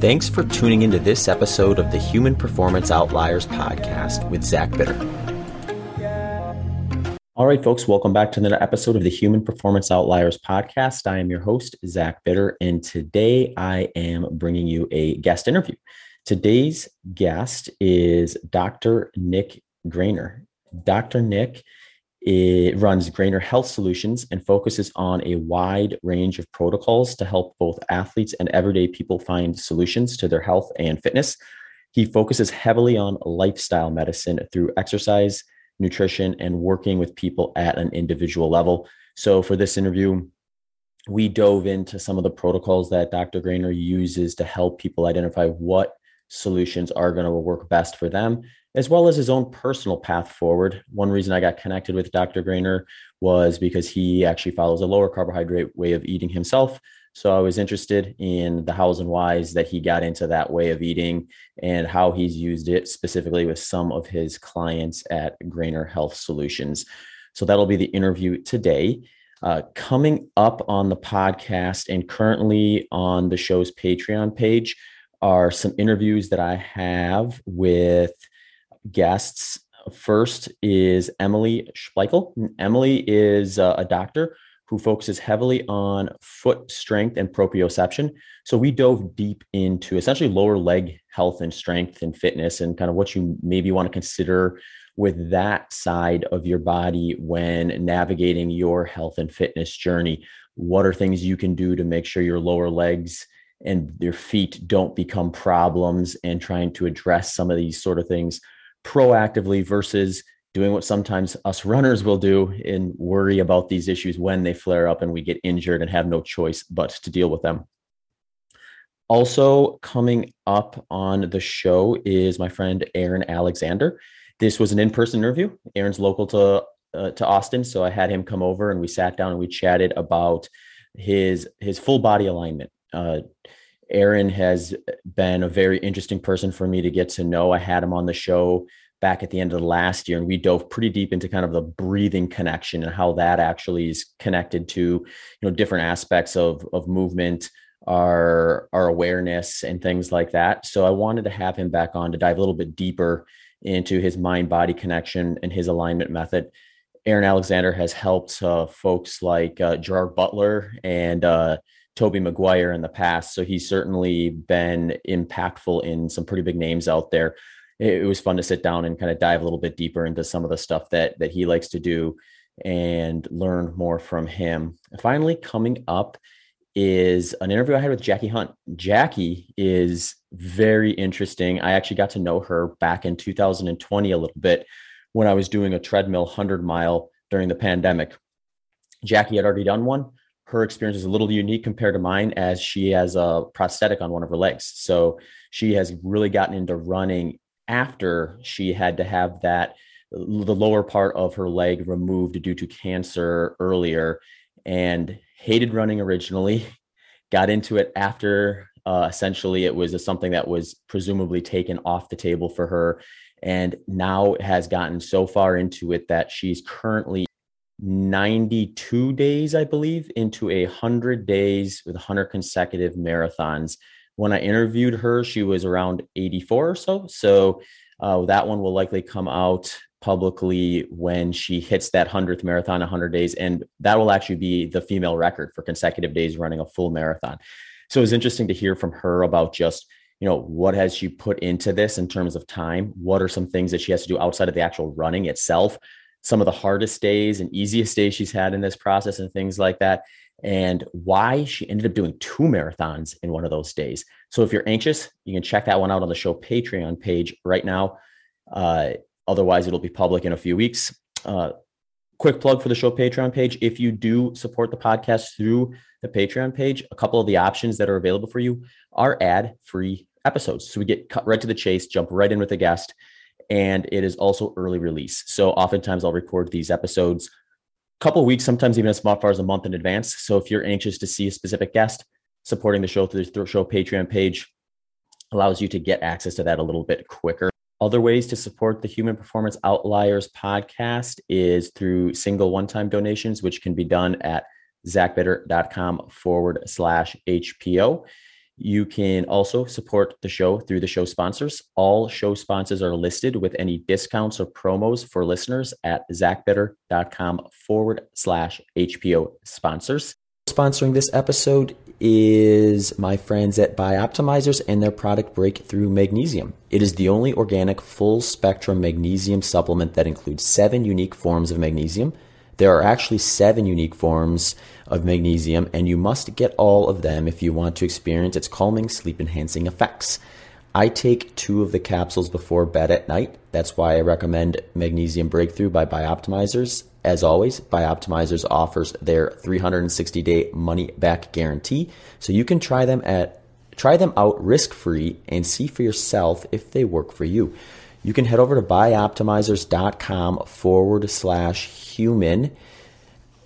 Thanks for tuning into this episode of the Human Performance Outliers podcast with Zach Bitter. All right, folks, welcome back to another episode of the Human Performance Outliers podcast. I am your host, Zach Bitter, and today I am bringing you a guest interview. Today's guest is Dr. Nick Grainer. Dr. Nick it runs Grainer Health Solutions and focuses on a wide range of protocols to help both athletes and everyday people find solutions to their health and fitness. He focuses heavily on lifestyle medicine through exercise, nutrition, and working with people at an individual level. So, for this interview, we dove into some of the protocols that Dr. Grainer uses to help people identify what solutions are going to work best for them as well as his own personal path forward. One reason I got connected with Dr. Grainer was because he actually follows a lower carbohydrate way of eating himself. So I was interested in the hows and whys that he got into that way of eating and how he's used it specifically with some of his clients at Grainer Health Solutions. So that'll be the interview today. Uh, coming up on the podcast and currently on the show's Patreon page are some interviews that I have with guests. First is Emily Splichal. Emily is uh, a doctor who focuses heavily on foot strength and proprioception. So we dove deep into essentially lower leg health and strength and fitness and kind of what you maybe want to consider with that side of your body when navigating your health and fitness journey. What are things you can do to make sure your lower legs and your feet don't become problems and trying to address some of these sort of things proactively versus doing what sometimes us runners will do and worry about these issues when they flare up and we get injured and have no choice but to deal with them. Also, coming up on the show is my friend Aaron Alexander. This was an in person interview. Aaron's local to, uh, to Austin. So I had him come over and we sat down and we chatted about his, his full body alignment. Uh, Aaron has been a very interesting person for me to get to know. I had him on the show back at the end of the last year, and we dove pretty deep into kind of the breathing connection and how that actually is connected to you know different aspects of of movement, our our awareness, and things like that. So I wanted to have him back on to dive a little bit deeper into his mind body connection and his alignment method. Aaron Alexander has helped uh, folks like uh, Gerard Butler and uh, Tobey Maguire in the past. So he's certainly been impactful in some pretty big names out there. It, was fun to sit down and kind of dive a little bit deeper into some of the stuff that that he likes to do and learn more from him. Finally, coming up is an interview I had with Jacky Hunt. Jacky is very interesting. I actually got to know her back in 2020 a little bit when I was doing a treadmill 100 mile during the pandemic. Jacky had already done one her experience is a little unique compared to mine as she has a prosthetic on one of her legs. So she has really gotten into running after she had to have that the lower part of her leg removed due to cancer earlier and hated running originally got into it after uh, essentially it was something that was presumably taken off the table for her and now has gotten so far into it that she's currently 92 days, I believe, into a 100 days with 100 consecutive marathons. When I interviewed her, she was around 84 or so. So uh, that one will likely come out publicly when she hits that 100th marathon 100 days. And that will actually be the female record for consecutive days running a full marathon. So it was interesting to hear from her about just you know what has she put into this in terms of time what are some things that she has to do outside of the actual running itself some of the hardest days and easiest days she's had in this process and things like that and why she ended up doing two marathons in one of those days. So if you're anxious, you can check that one out on the show Patreon page right now. Uh, otherwise, it'll be public in a few weeks. Uh, quick plug for the show Patreon page. If you do support the podcast through the Patreon page, a couple of the options that are available for you are ad free episodes. So we get cut right to the chase, jump right in with the guest and it is also early release. So oftentimes I'll record these episodes a couple weeks, sometimes even as far as a month in advance. So if you're anxious to see a specific guest, supporting the show through the show Patreon page allows you to get access to that a little bit quicker. Other ways to support the Human Performance Outliers podcast is through single one time donations, which can be done at zachbitter.com forward slash HPO. You can also support the show through the show sponsors. All show sponsors are listed with any discounts or promos for listeners at zachbitter.com forward slash HPO sponsors. Sponsoring this episode is my friends at Bioptimizers and their product Breakthrough Magnesium. It is the only organic full spectrum magnesium supplement that includes seven unique forms of magnesium. There are actually seven unique forms of magnesium, and you must get all of them if you want to experience its calming, sleep enhancing effects. I take two of the capsules before bed at night. That's why I recommend Magnesium Breakthrough by Bioptimizers. As always, Bioptimizers offers their 360 day money back guarantee, so you can try them at try them out risk free and see for yourself if they work for you. You can head over to bioptimizers.com forward slash human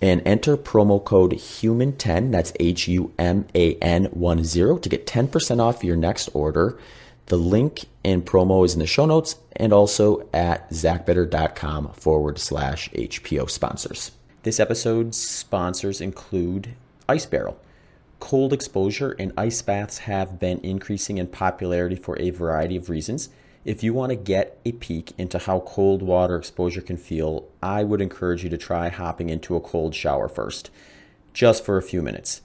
and enter promo code HUMAN10, that's H U M A N 1 0, to get 10% off your next order. The link and promo is in the show notes and also at zachbitter.com forward slash HPO sponsors. This episode's sponsors include Ice Barrel. Cold exposure and ice baths have been increasing in popularity for a variety of reasons. If you want to get a peek into how cold water exposure can feel, I would encourage you to try hopping into a cold shower first, just for a few minutes.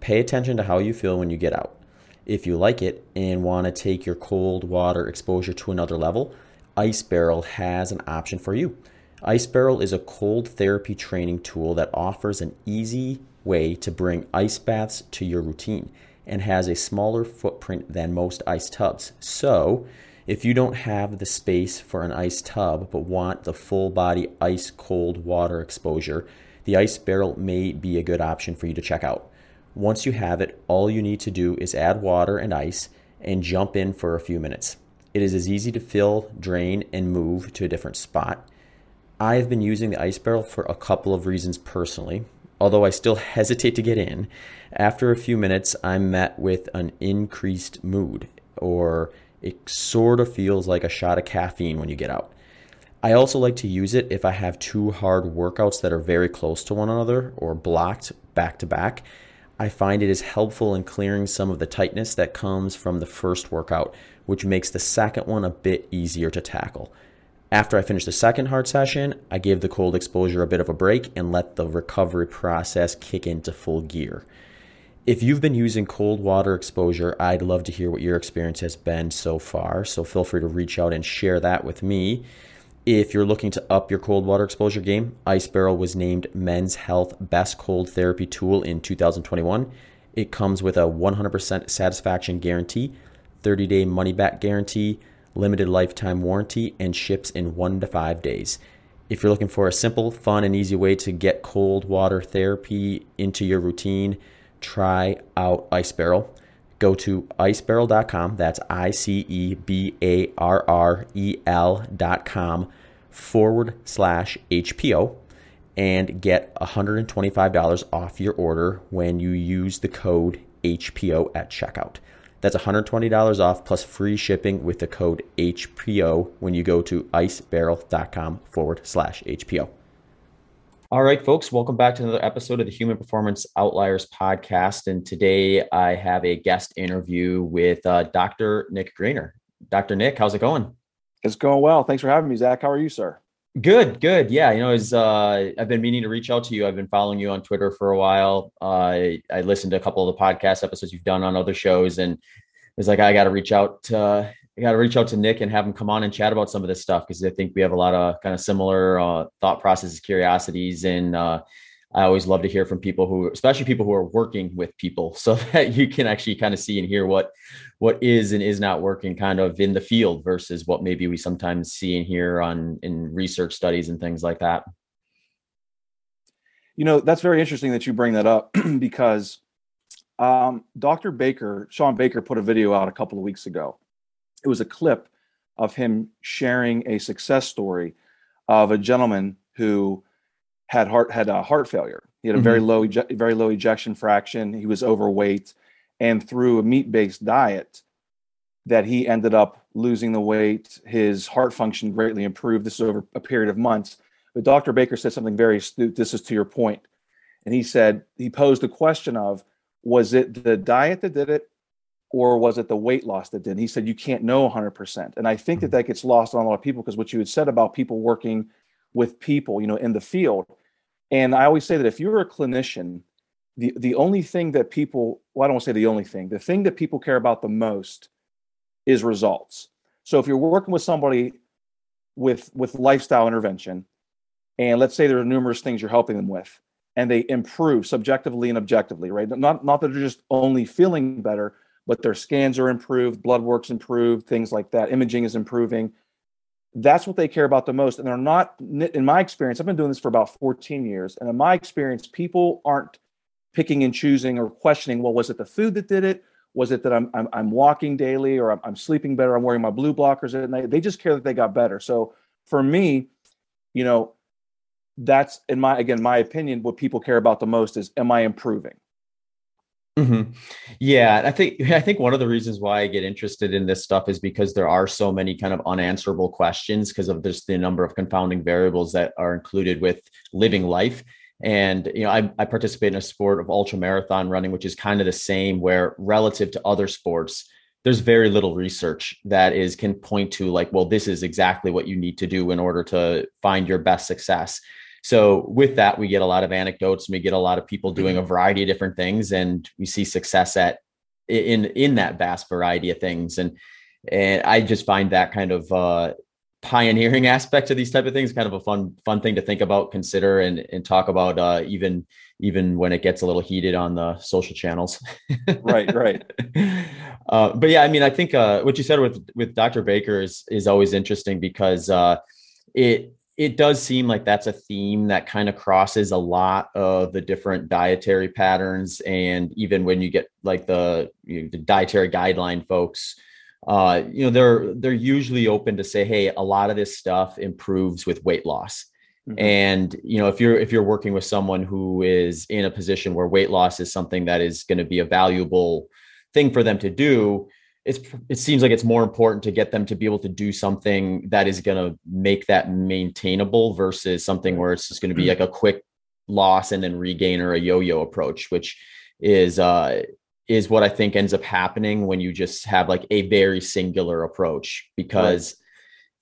Pay attention to how you feel when you get out. If you like it and want to take your cold water exposure to another level, Ice Barrel has an option for you. Ice Barrel is a cold therapy training tool that offers an easy way to bring ice baths to your routine and has a smaller footprint than most ice tubs. So, if you don't have the space for an ice tub but want the full body ice cold water exposure, the Ice Barrel may be a good option for you to check out. Once you have it, all you need to do is add water and ice and jump in for a few minutes. It is as easy to fill, drain, and move to a different spot. I have been using the ice barrel for a couple of reasons personally, although I still hesitate to get in. After a few minutes, I'm met with an increased mood, or it sort of feels like a shot of caffeine when you get out. I also like to use it if I have two hard workouts that are very close to one another or blocked back to back I find it is helpful in clearing some of the tightness that comes from the first workout, which makes the second one a bit easier to tackle. After I finish the second hard session, I give the cold exposure a bit of a break and let the recovery process kick into full gear. If you've been using cold water exposure, I'd love to hear what your experience has been so far. So feel free to reach out and share that with me. If you're looking to up your cold water exposure game, Ice Barrel was named Men's Health Best Cold Therapy Tool in 2021. It comes with a 100% satisfaction guarantee, 30 day money back guarantee, limited lifetime warranty, and ships in one to five days. If you're looking for a simple, fun, and easy way to get cold water therapy into your routine, try out Ice Barrel go to icebarrel.com. That's I C E B A R R E L.com forward slash HPO and get $125 off your order when you use the code HPO at checkout. That's $120 off plus free shipping with the code HPO when you go to icebarrel.com forward slash HPO. All right, folks, welcome back to another episode of the Human Performance Outliers podcast. And today I have a guest interview with uh, Dr. Nick Greener. Dr. Nick, how's it going? It's going well. Thanks for having me, Zach. How are you, sir? Good, good. Yeah, you know, as uh, I've been meaning to reach out to you. I've been following you on Twitter for a while. Uh, I, I listened to a couple of the podcast episodes you've done on other shows, and it's like I got to reach out to I got to reach out to Nick and have him come on and chat about some of this stuff because I think we have a lot of kind of similar uh, thought processes, curiosities, and uh, I always love to hear from people who, especially people who are working with people, so that you can actually kind of see and hear what what is and is not working, kind of in the field versus what maybe we sometimes see and hear on in research studies and things like that. You know, that's very interesting that you bring that up because um, Dr. Baker, Shawn Baker, put a video out a couple of weeks ago it was a clip of him sharing a success story of a gentleman who had heart had a heart failure. He had a mm-hmm. very low very low ejection fraction. He was overweight, and through a meat based diet, that he ended up losing the weight. His heart function greatly improved. This is over a period of months. But Dr. Baker said something very astute. This is to your point, and he said he posed the question of was it the diet that did it or was it the weight loss that did? And he said, you can't know 100%. And I think that mm-hmm. that gets lost on a lot of people because what you had said about people working with people, you know, in the field. And I always say that if you're a clinician, the, the only thing that people, well, I don't say the only thing, the thing that people care about the most is results. So if you're working with somebody with with lifestyle intervention, and let's say there are numerous things you're helping them with, and they improve subjectively and objectively, right? Not not that they're just only feeling better, but their scans are improved, blood work's improved, things like that. Imaging is improving. That's what they care about the most. And they're not, in my experience, I've been doing this for about 14 years. And in my experience, people aren't picking and choosing or questioning, well, was it the food that did it? Was it that I'm, I'm, I'm walking daily or I'm, I'm sleeping better? I'm wearing my blue blockers at night. They just care that they got better. So for me, you know, that's in my, again, my opinion, what people care about the most is, am I improving? Mm-hmm. Yeah, I think I think one of the reasons why I get interested in this stuff is because there are so many kind of unanswerable questions because of just the number of confounding variables that are included with living life. And you know, I, I participate in a sport of ultra marathon running, which is kind of the same, where relative to other sports, there's very little research that is can point to like, well, this is exactly what you need to do in order to find your best success. So with that, we get a lot of anecdotes and we get a lot of people doing a mm-hmm. variety of different things, and we see success at in in that vast variety of things. And and I just find that kind of uh, pioneering aspect of these type of things kind of a fun fun thing to think about, consider, and and talk about uh, even even when it gets a little heated on the social channels. right, right. Uh, but yeah, I mean, I think uh, what you said with with Dr. Baker is is always interesting because uh, it it does seem like that's a theme that kind of crosses a lot of the different dietary patterns and even when you get like the, you know, the dietary guideline folks uh, you know they're they're usually open to say hey a lot of this stuff improves with weight loss mm-hmm. and you know if you're if you're working with someone who is in a position where weight loss is something that is going to be a valuable thing for them to do it's it seems like it's more important to get them to be able to do something that is going to make that maintainable versus something where it's just going to be like a quick loss and then regain or a yo-yo approach which is uh is what i think ends up happening when you just have like a very singular approach. Because right.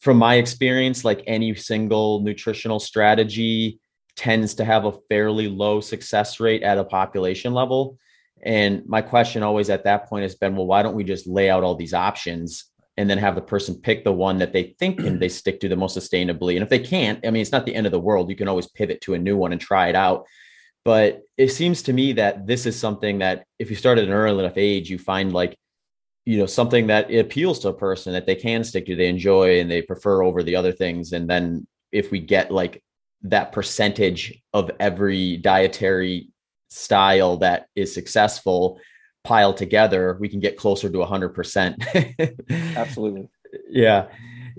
from my experience like any single nutritional strategy tends to have a fairly low success rate at a population level and my question always at that point has been, well, why don't we just lay out all these options and then have the person pick the one that they think can they stick to the most sustainably? And if they can't, I mean, it's not the end of the world. You can always pivot to a new one and try it out. But it seems to me that this is something that if you start at an early enough age, you find like, you know, something that appeals to a person that they can stick to, they enjoy and they prefer over the other things. And then if we get like that percentage of every dietary style that is successful pile together, we can get closer to 100%. Absolutely. Yeah.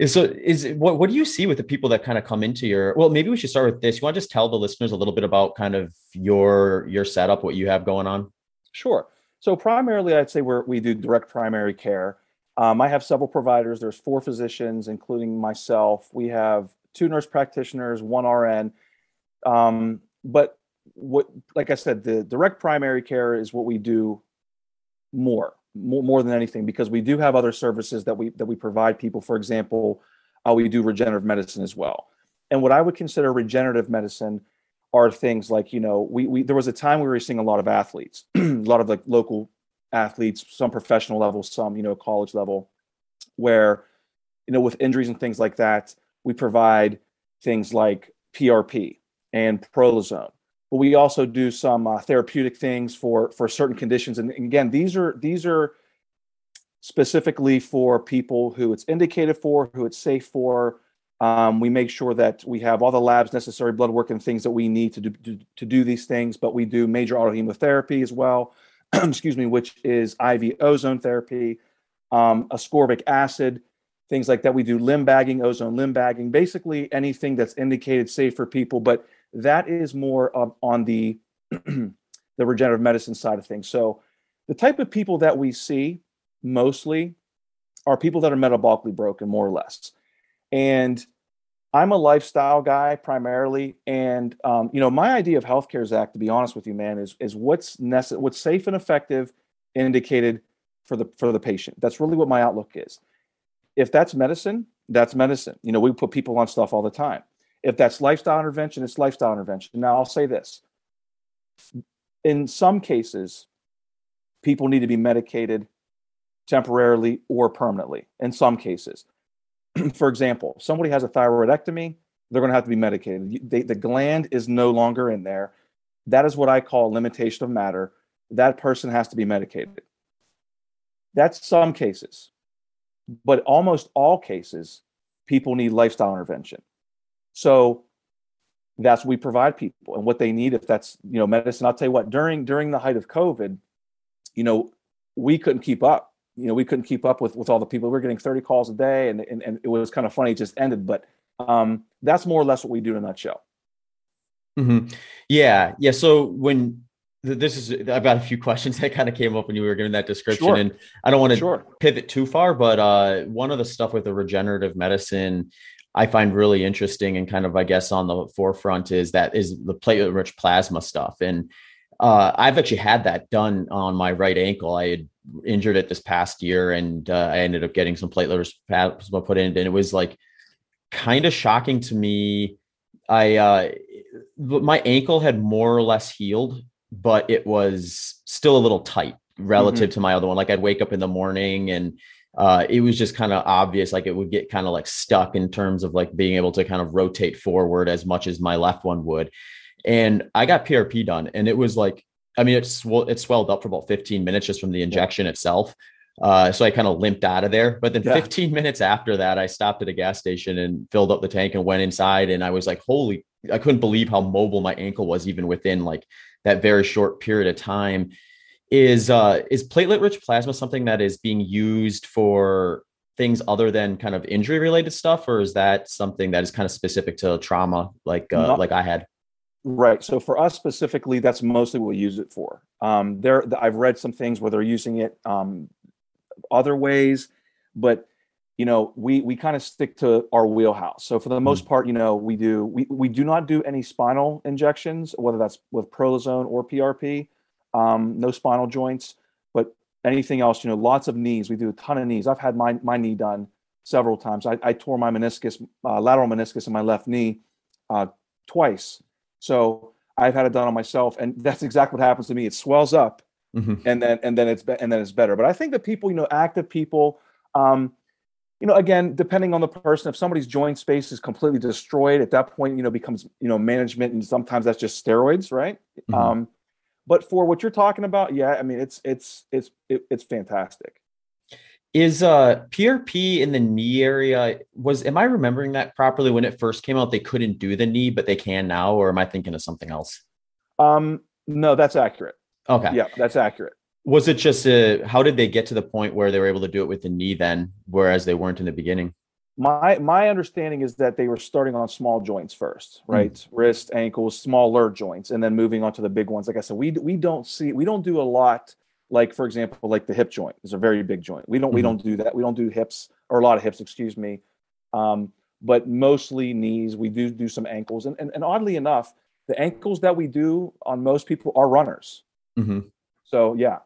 So is what what do you see with the people that kind of come into your well maybe we should start with this. You want to just tell the listeners a little bit about kind of your your setup, what you have going on? Sure. So primarily I'd say we we do direct primary care. Um, I have several providers. There's four physicians, including myself. We have two nurse practitioners, one RN. Um, but what like i said the direct primary care is what we do more more, more than anything because we do have other services that we that we provide people. For example uh, we do regenerative medicine as well. And what i would consider regenerative medicine are things like you know we, we there was a time we were seeing a lot of athletes a lot of like local athletes some professional level some you know college level where you know with injuries and things like that we provide things like prp and prolozone but we also do some uh, therapeutic things for for certain conditions. And again, these are these are specifically for people who it's indicated for, who it's safe for. Um, we make sure that we have all the labs necessary, blood work, and things that we need to do to, to do these things. But we do major autohemotherapy as well. excuse me, which is IV ozone therapy, um, ascorbic acid, things like that. We do limb bagging, ozone limb bagging, basically anything that's indicated safe for people. But that is more on the the regenerative medicine side of things. So the type of people that we see mostly are people that are metabolically broken, more or less. And I'm a lifestyle guy primarily, and um, you know my idea of healthcare, Zach, to be honest with you, man, is is what's necessary, what's safe and effective, indicated for the for the patient. That's really what my outlook is. If that's medicine, that's medicine. You know, we put people on stuff all the time. If that's lifestyle intervention, it's lifestyle intervention. Now, I'll say this. In some cases, people need to be medicated temporarily or permanently in some cases. For example, somebody has a thyroidectomy, they're going to have to be medicated. They, the gland is no longer in there. That is what I call limitation of matter. That person has to be medicated. That's some cases. But almost all cases, people need lifestyle intervention. So that's what we provide people and what they need if that's you know medicine. I'll tell you what, during during the height of COVID, you know, we couldn't keep up. You know, we couldn't keep up with with all the people. We were getting 30 calls a day and and, and it was kind of funny, it just ended. But um, that's more or less what we do in a nutshell. Mm-hmm. Yeah. Yeah. So when this is I've got a few questions that kind of came up when you were giving that description, sure. and I don't want to sure. pivot too far, but uh, one of the stuff with the regenerative medicine I find really interesting and kind of I guess on the forefront is that is the platelet-rich plasma stuff, and uh, I've actually had that done on my right ankle. I had injured it this past year, and uh, I ended up getting some platelet-rich plasma put in, and it was like kind of shocking to me. I uh, my ankle had more or less healed but it was still a little tight relative mm-hmm. to my other one. Like I'd wake up in the morning and uh, it was just kind of obvious, like it would get kind of like stuck in terms of like being able to kind of rotate forward as much as my left one would. And I got PRP done, and it was like, I mean, it's it swelled up for about 15 minutes just from the injection itself. Uh, so I kind of limped out of there. But then yeah. 15 minutes after that, I stopped at a gas station and filled up the tank and went inside. And I was like, holy, I couldn't believe how mobile my ankle was, even within like that very short period of time is uh, is platelet rich plasma something that is being used for things other than kind of injury related stuff or is that something that is kind of specific to trauma like uh, Not, like i had? Right so for us specifically that's mostly what we use it for. Um, there i've read some things where they're using it um, other ways but you know we we kind of stick to our wheelhouse. So for the most mm. part you know we do we, we do not do any spinal injections whether that's with prolozone or prp um, no spinal joints but anything else you know lots of knees we do a ton of knees i've had my, my knee done several times i, I tore my meniscus uh, lateral meniscus in my left knee uh, twice so i've had it done on myself and that's exactly what happens to me it swells up mm-hmm. and then and then it's and then it's better but i think that people you know active people um, you know, again, depending on the person, if somebody's joint space is completely destroyed, at that point, you know, becomes you know management, and sometimes that's just steroids, right? Mm-hmm. Um, but for what you're talking about, yeah, I mean, it's it's it's it, it's fantastic. Is uh PRP in the knee area? Was am I remembering that properly? When it first came out, they couldn't do the knee, but they can now, or am I thinking of something else? Um, no, that's accurate. Okay, yeah, that's accurate was it just a how did they get to the point where they were able to do it with the knee then whereas they weren't in the beginning my my understanding is that they were starting on small joints first hmm. right mm. wrist ankles smaller joints and then moving on to the big ones like i said we we don't see we don't do a lot like for example like the hip joint is a very big joint we don't mm-hmm. we don't do that we don't do hips or a lot of hips excuse me um, but mostly knees we do do some ankles and, and, and oddly enough the ankles that we do on most people are runners mm-hmm. so yeah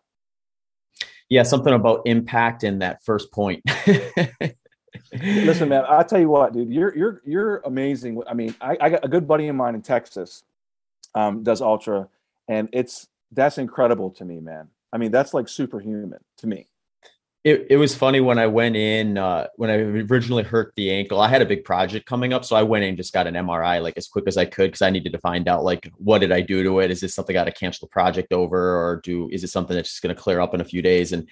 yeah, something about impact in that first point. Listen, man, I tell you what, dude, you're you're you're amazing. I mean, I, I got a good buddy of mine in Texas, um, does ultra, and it's that's incredible to me, man. I mean, that's like superhuman to me it, it was funny when I went in uh, when I originally hurt the ankle. I had a big project coming up, so I went in and just got an MRI like as quick as I could because I needed to find out like what did I do to it? Is this something I got to cancel the project over, or do is it something that's just going to clear up in a few days? And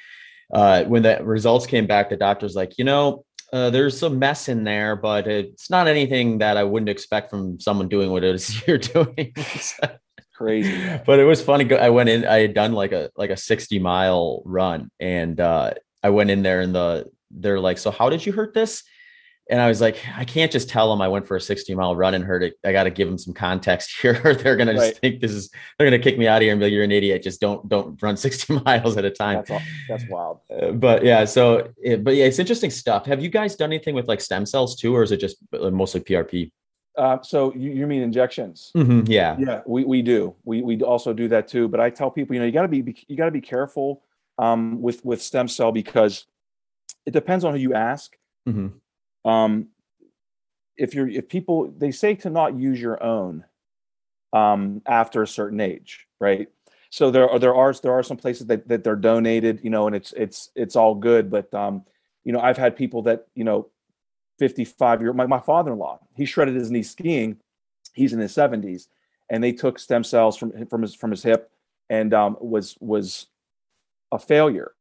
uh, when the results came back, the doctor's like, you know, uh, there's some mess in there, but it's not anything that I wouldn't expect from someone doing what it is you're doing. Crazy, but it was funny. I went in. I had done like a like a 60 mile run, and uh, I went in there and the they're like, so how did you hurt this? And I was like, I can't just tell them I went for a 60 mile run and hurt it. I got to give them some context here. they're gonna just right. think this is they're gonna kick me out of here and be like, you're an idiot. Just don't don't run 60 miles at a time. That's, that's wild. Uh, but yeah, so it, but yeah, it's interesting stuff. Have you guys done anything with like stem cells too, or is it just uh, mostly PRP? Uh, so you, you mean injections? Mm-hmm, yeah, yeah, we, we do. We we also do that too. But I tell people, you know, you got to be you got to be careful um, with with stem cell because it depends on who you ask. Mm-hmm. Um, if you're if people they say to not use your own um, after a certain age, right? So there are there are there are some places that, that they're donated, you know, and it's it's it's all good. But um, you know, I've had people that you know, fifty five year my my father in law he shredded his knee skiing, he's in his seventies, and they took stem cells from from his from his hip and um, was was a failure.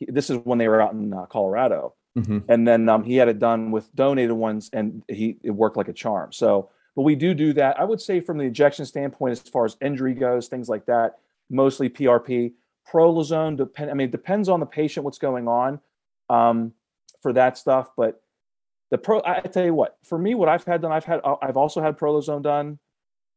This is when they were out in uh, Colorado, Mm-hmm. and then um, he had it done with donated ones, and he it worked like a charm. So, but we do do that. I would say from the injection standpoint, as far as injury goes, things like that, mostly PRP, prolozone. Depend. I mean, it depends on the patient, what's going on, um, for that stuff. But the pro, I tell you what, for me, what I've had done, I've had, I've also had prolozone done.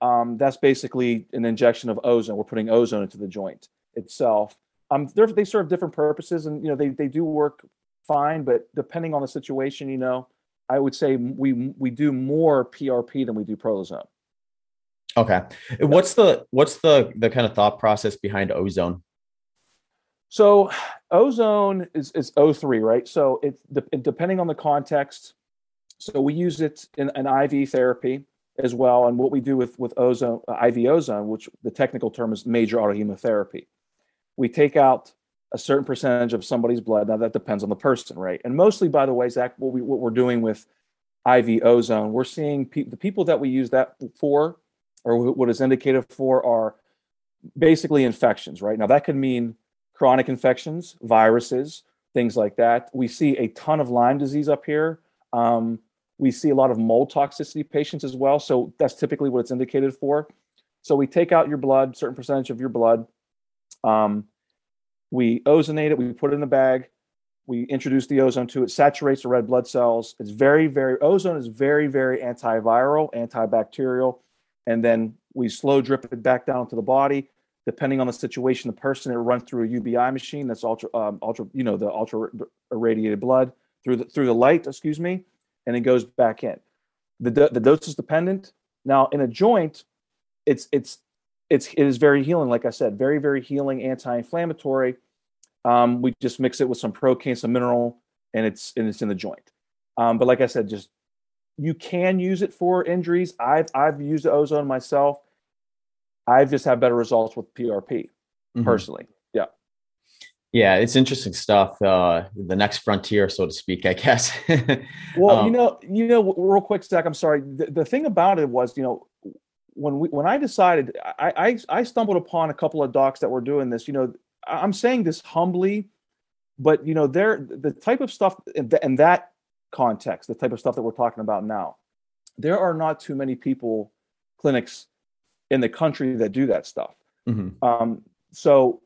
Um, that's basically an injection of ozone. We're putting ozone into the joint itself. Um, they serve different purposes, and you know they they do work fine, but depending on the situation, you know, I would say we we do more PRP than we do prolozone. Okay. What's the what's the the kind of thought process behind ozone? So ozone is is O3, right? So it's depending on the context. So we use it in an IV therapy as well, and what we do with with ozone uh, IV ozone, which the technical term is major autohemotherapy. We take out a certain percentage of somebody's blood. Now that depends on the person, right? And mostly, by the way, Zach, what we what we're doing with IV ozone, we're seeing pe- the people that we use that for, or what is indicated for, are basically infections, right? Now that could mean chronic infections, viruses, things like that. We see a ton of Lyme disease up here. Um, we see a lot of mold toxicity patients as well. So that's typically what it's indicated for. So we take out your blood, certain percentage of your blood. Um, we ozonate it, we put it in a bag, we introduce the ozone to it, saturates the red blood cells. It's very, very, ozone is very, very antiviral, antibacterial. And then we slow drip it back down to the body. Depending on the situation, the person, it runs through a UBI machine that's ultra, um, ultra, you know, the ultra irradiated blood through the through the light, excuse me, and it goes back in. The the dose is dependent. Now, in a joint, it's it's it's it is very healing. Like I said, very very healing, anti-inflammatory. Um, we just mix it with some procaine, some mineral, and it's and it's in the joint. Um, but like I said, just you can use it for injuries. I've I've used the ozone myself. I've just had better results with PRP mm-hmm. personally. Yeah. Yeah, it's interesting stuff. Uh, the next frontier, so to speak, I guess. well, um, you know, you know, real quick, Zach. I'm sorry. The, the thing about it was, you know, when we when I decided, I, I I stumbled upon a couple of docs that were doing this. You know, I'm saying this humbly, but you know, they're the type of stuff in, in that context, the type of stuff that we're talking about now. There are not too many people, clinics in the country that do that stuff. Mm-hmm. Um, so,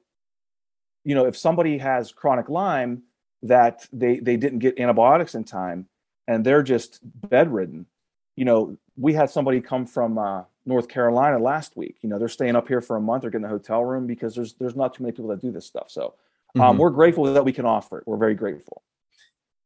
you know, if somebody has chronic Lyme that they they didn't get antibiotics in time and they're just bedridden, you know, we had somebody come from uh, North Carolina last week. You know, they're staying up here for a month. They're getting a hotel room because there's there's not too many people that do this stuff. So um, mm-hmm. we're grateful that we can offer it. We're very grateful.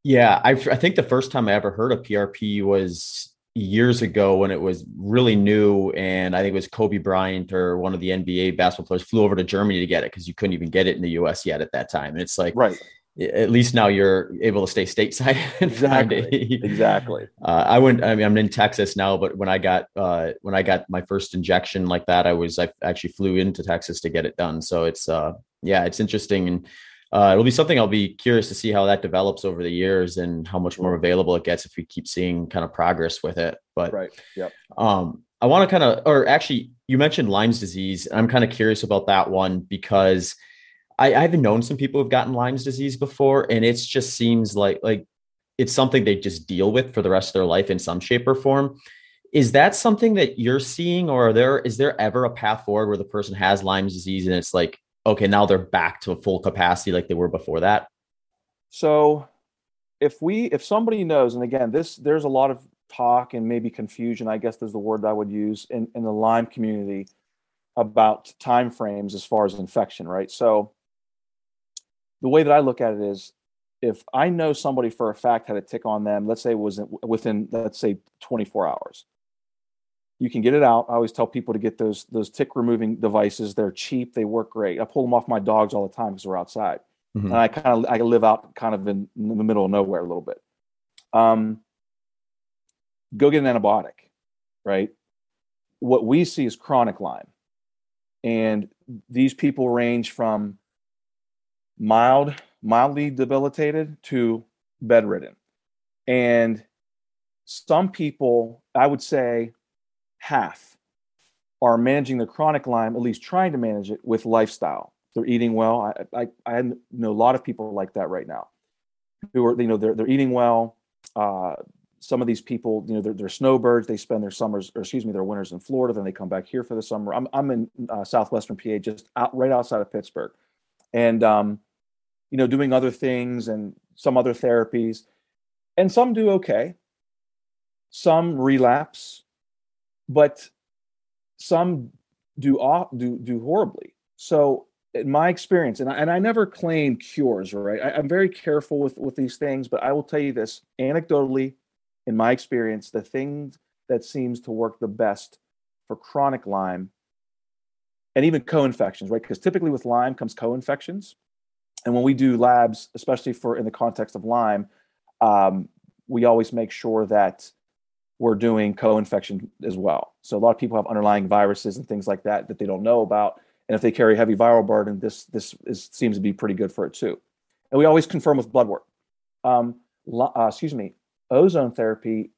Yeah, I, I think the first time I ever heard of PRP was years ago when it was really new, and I think it was Kobe Bryant or one of the NBA basketball players flew over to Germany to get it because you couldn't even get it in the U.S. yet at that time. And it's like, right at least now you're able to stay stateside. exactly. exactly. Uh, I went. I mean, I'm in Texas now, but when I got uh, when I got my first injection like that, I was I actually flew into Texas to get it done. So it's uh, yeah, it's interesting, and uh, it'll be something I'll be curious to see how that develops over the years and how much more available it gets if we keep seeing kind of progress with it. But right. Yep. Um, I want to kind of, or actually, you mentioned Lyme's disease. I'm kind of curious about that one because I, I haven't known some people who've gotten Lyme's disease before, and it just seems like like it's something they just deal with for the rest of their life in some shape or form. Is that something that you're seeing, or are there is there ever a path forward where the person has Lyme's disease and it's like, okay, now they're back to full capacity like they were before that? So if we if somebody knows, and again, this there's a lot of talk and maybe confusion, I guess is the word I would use in, in the Lyme community about time frames as far as infection, right? So the way that I look at it is if I know somebody for a fact had a tick on them, let's say it was within, let's say 24 hours, you can get it out. I always tell people to get those those tick removing devices. They're cheap. They work great. I pull them off my dogs all the time because we're outside. mm-hmm. and I kind of I live out kind of in, in, the middle of nowhere a little bit. Um, go get an antibiotic, right? What we see is chronic Lyme, and these people range from mild, mildly debilitated to bedridden, and some people, I would say, half are managing the chronic Lyme, at least trying to manage it with lifestyle. They're eating well. I, I, I know a lot of people like that right now who are, you know, they're, they're eating well. Uh, some of these people, you know, they're, they're, snowbirds. They spend their summers, or excuse me, their winters in Florida. Then they come back here for the summer. I'm, I'm in uh, southwestern PA, just out, right outside of Pittsburgh, and um, you know, doing other things and some other therapies, and some do okay. Some relapse, but some do do do horribly. So in my experience, and I, and I never claim cures, right? I, I'm very careful with with these things, but I will tell you this anecdotally, in my experience, the thing that seems to work the best for chronic Lyme and even co-infections, right? Because typically with Lyme comes co-infections, and when we do labs, especially for in the context of Lyme, um, we always make sure that we're doing co-infection as well. So a lot of people have underlying viruses and things like that that they don't know about, and if they carry heavy viral burden, this this is, seems to be pretty good for it too. And we always confirm with blood work. Um, uh, excuse me, ozone therapy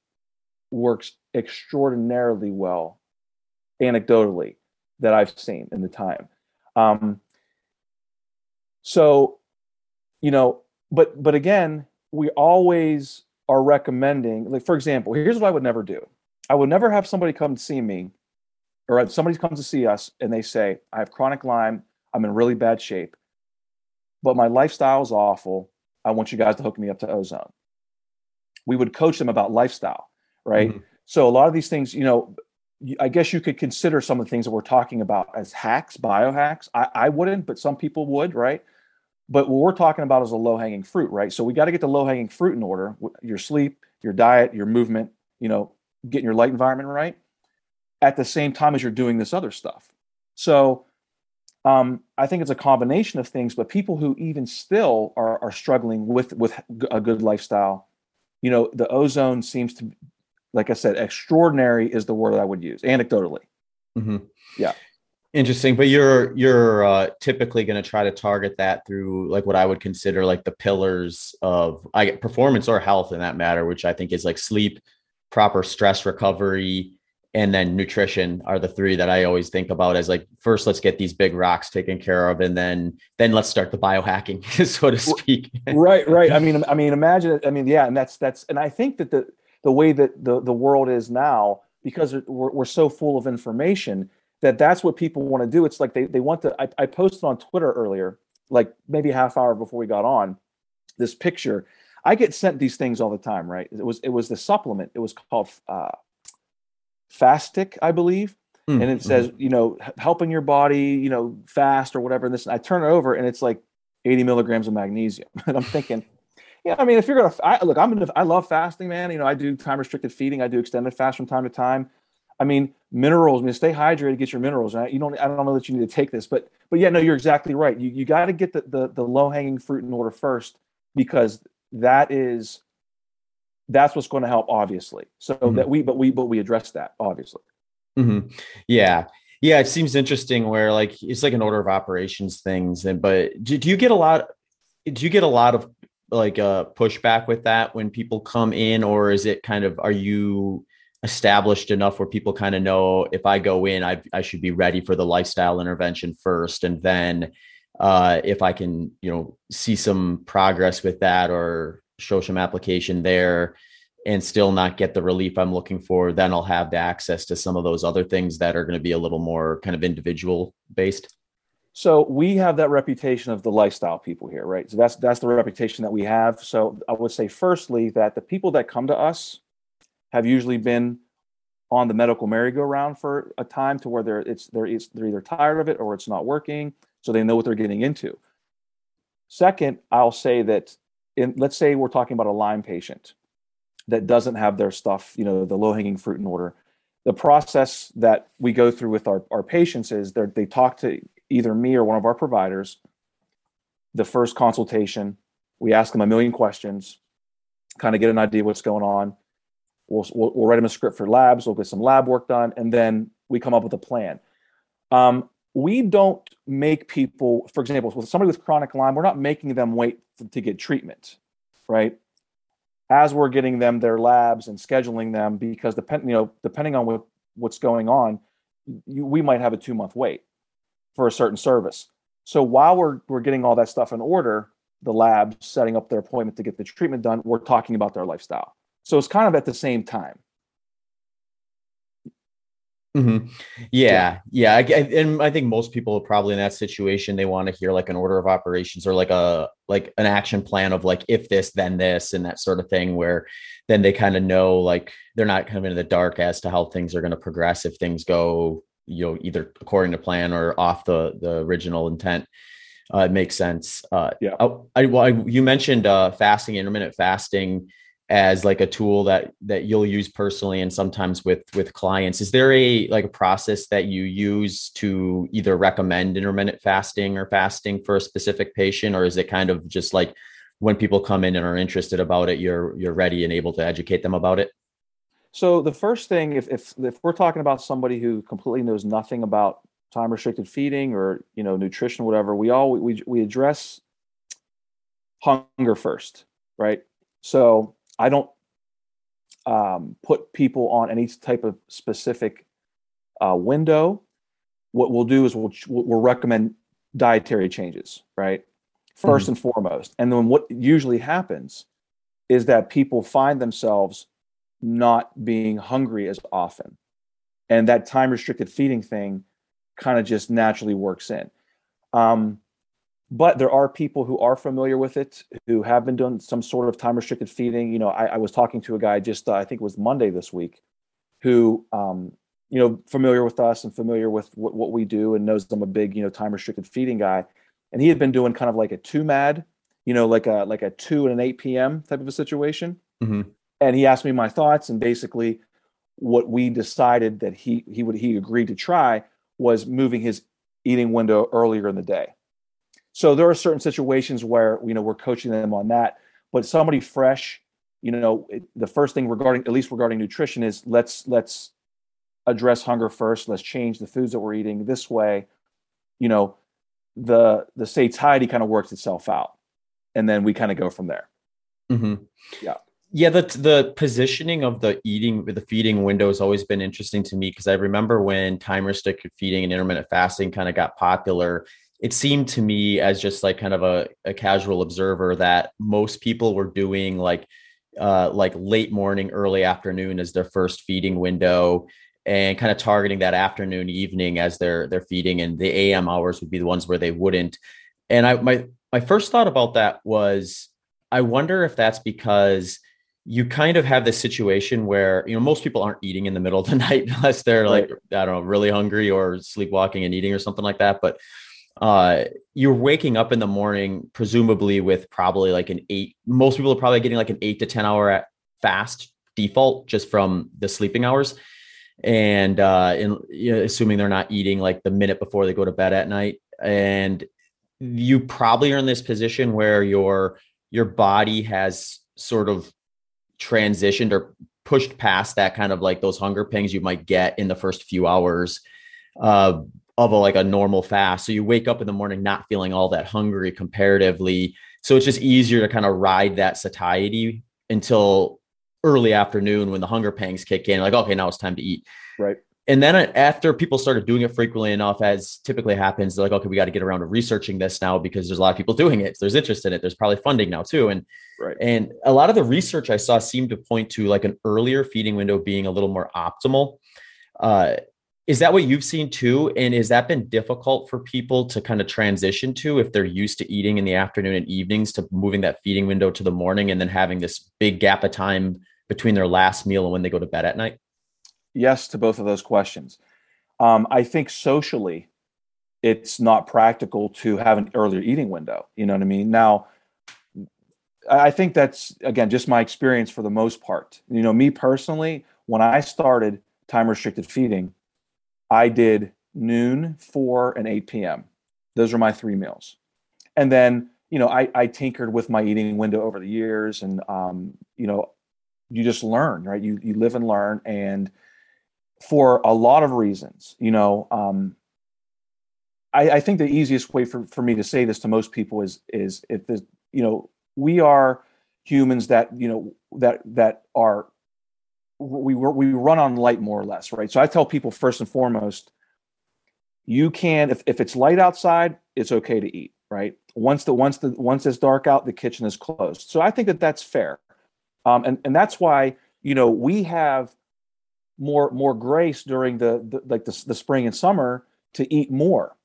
works extraordinarily well, anecdotally, that I've seen in the time. Um, so, you know, but but again, we always are recommending, like for example, here's what I would never do. I would never have somebody come to see me, or somebody comes to see us and they say, I have chronic Lyme, I'm in really bad shape, but my lifestyle is awful. I want you guys to hook me up to ozone. We would coach them about lifestyle, right? Mm-hmm. So a lot of these things, you know, I guess you could consider some of the things that we're talking about as hacks, biohacks. I, I wouldn't, but some people would, right? But what we're talking about is a low hanging fruit, right? So we got to get the low hanging fruit in order your sleep, your diet, your movement, you know, getting your light environment right at the same time as you're doing this other stuff. So um, I think it's a combination of things, but people who even still are, are struggling with, with a good lifestyle, you know, the ozone seems to, like I said, extraordinary is the word I would use anecdotally. Mm-hmm. Yeah. Interesting, but you're you're uh, typically going to try to target that through like what I would consider like the pillars of I get performance or health in that matter, which I think is like sleep, proper stress recovery, and then nutrition are the three that I always think about as like first let's get these big rocks taken care of, and then then let's start the biohacking, so to speak. right, right. I mean, I mean, imagine. I mean, yeah, and that's that's, and I think that the the way that the the world is now because we're, we're so full of information that that's what people want to do. It's like they, they want to, I, I posted on Twitter earlier, like maybe a half hour before we got on this picture. I get sent these things all the time, right? It was, it was the supplement. It was called uh, Fastic, I believe. Mm, and it says, mm-hmm. you know, helping your body, you know, fast or whatever. And this, I turn it over and it's like 80 milligrams of magnesium. and I'm thinking, yeah, I mean, if you're gonna I, look, I'm gonna, I love fasting, man. You know, I do time restricted feeding. I do extended fast from time to time. I mean, minerals. I mean, stay hydrated, get your minerals. Right? You don't. I don't know that you need to take this, but but yeah, no, you're exactly right. You you got to get the the, the low hanging fruit in order first because that is that's what's going to help, obviously. So mm-hmm. that we but we but we address that obviously. Mm-hmm. Yeah. Yeah, it seems interesting where like it's like an order of operations things, and but do, do you get a lot? Do you get a lot of like uh pushback with that when people come in, or is it kind of are you established enough where people kind of know if I go in, I, I should be ready for the lifestyle intervention first. And then uh, if I can, you know, see some progress with that or show some application there and still not get the relief I'm looking for, then I'll have the access to some of those other things that are going to be a little more kind of individual based. So we have that reputation of the lifestyle people here, right? So that's that's the reputation that we have. So I would say firstly that the people that come to us have usually been on the medical merry-go-round for a time to where they're it's they're it's, they're either tired of it or it's not working, so they know what they're getting into. Second, I'll say that in let's say we're talking about a Lyme patient that doesn't have their stuff, you know, the low-hanging fruit in order. The process that we go through with our, our patients is they they talk to either me or one of our providers. the first consultation. We ask them a million questions, kind of get an idea what's going on. We'll, we'll, we'll write them a script for labs. We'll get some lab work done, and then we come up with a plan. Um, we don't make people, for example, with somebody with chronic Lyme, we're not making them wait to get treatment, right? As we're getting them their labs and scheduling them, because depend, you know, depending on what, what's going on, you, we might have a two month wait for a certain service. So while we're we're getting all that stuff in order, the lab setting up their appointment to get the treatment done, we're talking about their lifestyle. So it's kind of at the same time. Mm-hmm. Yeah, yeah, I, and I think most people probably in that situation they want to hear like an order of operations or like a like an action plan of like if this then this and that sort of thing where then they kind of know like they're not kind of in the dark as to how things are going to progress if things go you know either according to plan or off the the original intent. Uh, it makes sense. Uh, yeah. Oh, I, well, I, you mentioned uh, fasting, intermittent fasting as like a tool that that you'll use personally and sometimes with with clients. Is there a like a process that you use to either recommend intermittent fasting or fasting for a specific patient or is it kind of just like when people come in and are interested about it you're you're ready and able to educate them about it? So the first thing if if, if we're talking about somebody who completely knows nothing about time restricted feeding or you know nutrition whatever we all we we address hunger first right? So I don't um, put people on any type of specific uh, window. What we'll do is we'll, we'll recommend dietary changes, right? 1st mm-hmm. and foremost. And then what usually happens is that people find themselves not being hungry as often. And that time restricted feeding thing kind of just naturally works in. Um, but there are people who are familiar with it who have been doing some sort of time restricted feeding. You know I, I, was talking to a guy just uh, i think it was monday this week who um, you know familiar with us and familiar with what, what we do and knows i'm a big you know time restricted feeding guy. And he had been doing kind of like a two mad you know like a like a 2 and an 8 p.m type of a situation. Mm-hmm. and he asked me my thoughts and basically what we decided that he he would he agreed to try was moving his eating window earlier in the day so there are certain situations where you know we're coaching them on that. But somebody fresh, you know, it, the first thing regarding at least regarding nutrition is let's let's address hunger first. Let's change the foods that we're eating this way. You know, the the satiety kind of works itself out, and then we kind of go from there. Mm-hmm. Yeah. Yeah, the the positioning of the eating the feeding window has always been interesting to me because I remember when time restricted feeding and intermittent fasting kind of got popular, it seemed to me as just like kind of a, a casual observer that most people were doing like uh, like late morning, early afternoon as their first feeding window, and kind of targeting that afternoon, evening as their their feeding, and the AM hours would be the ones where they wouldn't. And I my my first thought about that was, I wonder if that's because you kind of have this situation where you know most people aren't eating in the middle of the night unless they're like I don't know really hungry or sleepwalking and eating or something like that. But uh you're waking up in the morning presumably with probably like an eight most people are probably getting like an eight to ten hour fast default just from the sleeping hours. And uh in, you know, assuming they're not eating like the minute before they go to bed at night. And you probably are in this position where your your body has sort of transitioned or pushed past that kind of like those hunger pangs you might get in the first few hours uh, of a, like a normal fast. So you wake up in the morning not feeling all that hungry comparatively. So it's just easier to kind of ride that satiety until early afternoon when the hunger pangs kick in. Like, okay, now it's time to eat. Right. And then after people started doing it frequently enough, as typically happens, they're like, okay, we got to get around to researching this now because there's a lot of people doing it. There's interest in it. There's probably funding now too. And right. and a lot of the research I saw seemed to point to like an earlier feeding window being a little more optimal. Uh, is that what you've seen too? And has that been difficult for people to kind of transition to if they're used to eating in the afternoon and evenings to moving that feeding window to the morning and then having this big gap of time between their last meal and when they go to bed at night? Yes, to both of those questions. Um, I think socially, it's not practical to have an earlier eating window. You know what I mean? Now, I think that's, again, just my experience for the most part. You know, me personally, when I started time restricted feeding, I did noon, 4, and 8 p.m. Those are my three meals. And then you know, I, I tinkered with my eating window over the years and, um, you know, you just learn, right? You, you live and learn. And for a lot of reasons, you know, um, I, I think the easiest way for, for me to say this to most people is, is if the, you know, we are humans that, you know, that, that are, we, we run on light more or less, right? So I tell people first and foremost, you can, if, if it's light outside, it's okay to eat right? Once the once the once it's dark out, the kitchen is closed. So I think that that's fair, um, and and that's why you know we have more more grace during the, the like the, the spring and summer to eat more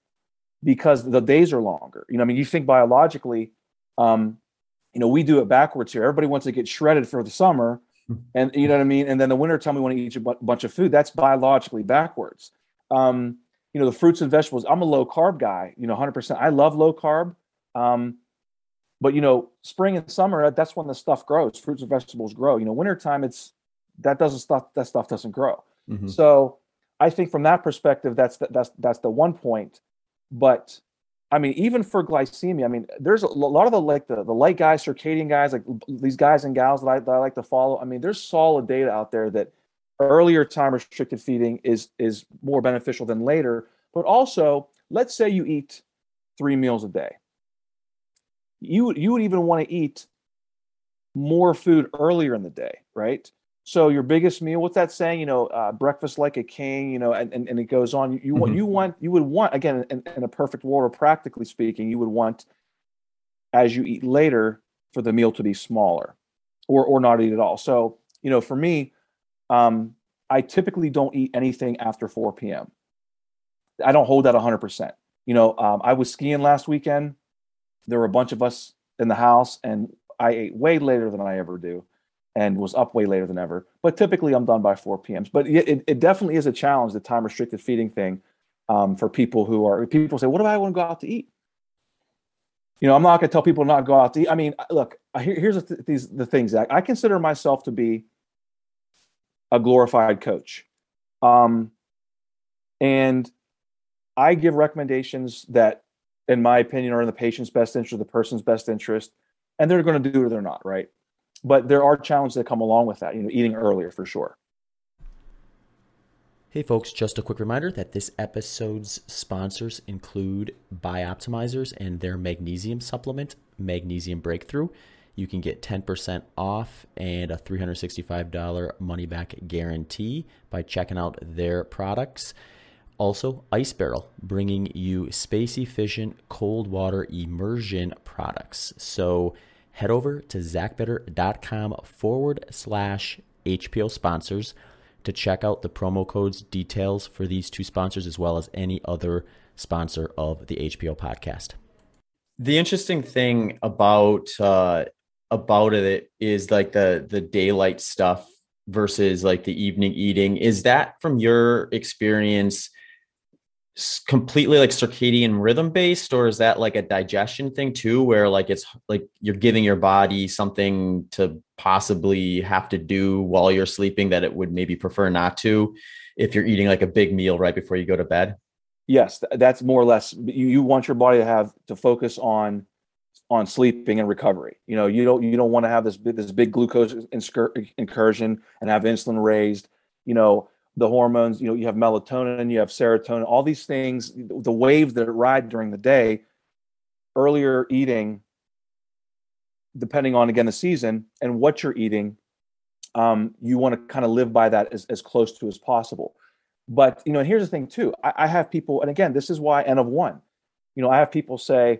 because the days are longer. You know, I mean, you think biologically, um, you know, we do it backwards here. Everybody wants to get shredded for the summer, and you know what I mean. And then the winter time we want to eat a b- bunch of food. That's biologically backwards. Um, you know the fruits and vegetables i'm a low carb guy you know 100% i love low carb um, but you know spring and summer that's when the stuff grows fruits and vegetables grow you know wintertime it's that doesn't stuff that stuff doesn't grow mm-hmm. so i think from that perspective that's the, that's that's the one point but i mean even for glycemia i mean there's a lot of the like the, the light guys circadian guys like these guys and gals that I, that I like to follow i mean there's solid data out there that earlier time restricted feeding is is more beneficial than later. But also let's say you eat three meals a day. You you would even want to eat more food earlier in the day right so your biggest meal what's that saying you know uh, breakfast like a king you know and, and, and it goes on you, you mm-hmm. want you want you would want again in, in a perfect world or practically speaking you would want as you eat later for the meal to be smaller or or not eat at all so you know for me um, I typically don't eat anything after 4 p.m. I don't hold that 100%. You know, um, I was skiing last weekend. There were a bunch of us in the house, and I ate way later than I ever do and was up way later than ever. But typically, I'm done by 4 p.m. But it, it definitely is a challenge, the time restricted feeding thing, um, for people who are people say, "What do I want to go out to eat?" You know, I'm not going to tell people not go out to eat. I mean, look, here's the th- these the things. Zach. I consider myself to be a glorified coach. Um, and I give recommendations that, in my opinion, are in the patient's best interest, the person's best interest, and they're going to do it or they're not, right? But there are challenges that come along with that, you know, eating earlier for sure. Hey, folks, just a quick reminder that this episode's sponsors include Bioptimizers and their magnesium supplement, Magnesium Breakthrough you can get 10% off and a $365 money back guarantee by checking out their products. Also, Ice Barrel, bringing you space efficient cold water immersion products. So head over to zachbitter.com forward slash HPO sponsors to check out the promo codes details for these two sponsors as well as any other sponsor of the HPO podcast. The interesting thing about uh, about it is like the the daylight stuff versus like the evening eating is that from your experience completely like circadian rhythm based or is that like a digestion thing too where like it's like you're giving your body something to possibly have to do while you're sleeping that it would maybe prefer not to if you're eating like a big meal right before you go to bed yes that's more or less you, you want your body to have to focus on on sleeping and recovery. You know, you don't you don't want to have this this big glucose incursion and have insulin raised. You know, the hormones. You know, you have melatonin, you have serotonin, all these things. The waves that ride during the day. Earlier eating, depending on again the season and what you're eating, um, you want to kind of live by that as, as close to as possible. But you know, and here's the thing too. I, I have people, and again, this is why N of one. You know, I have people say,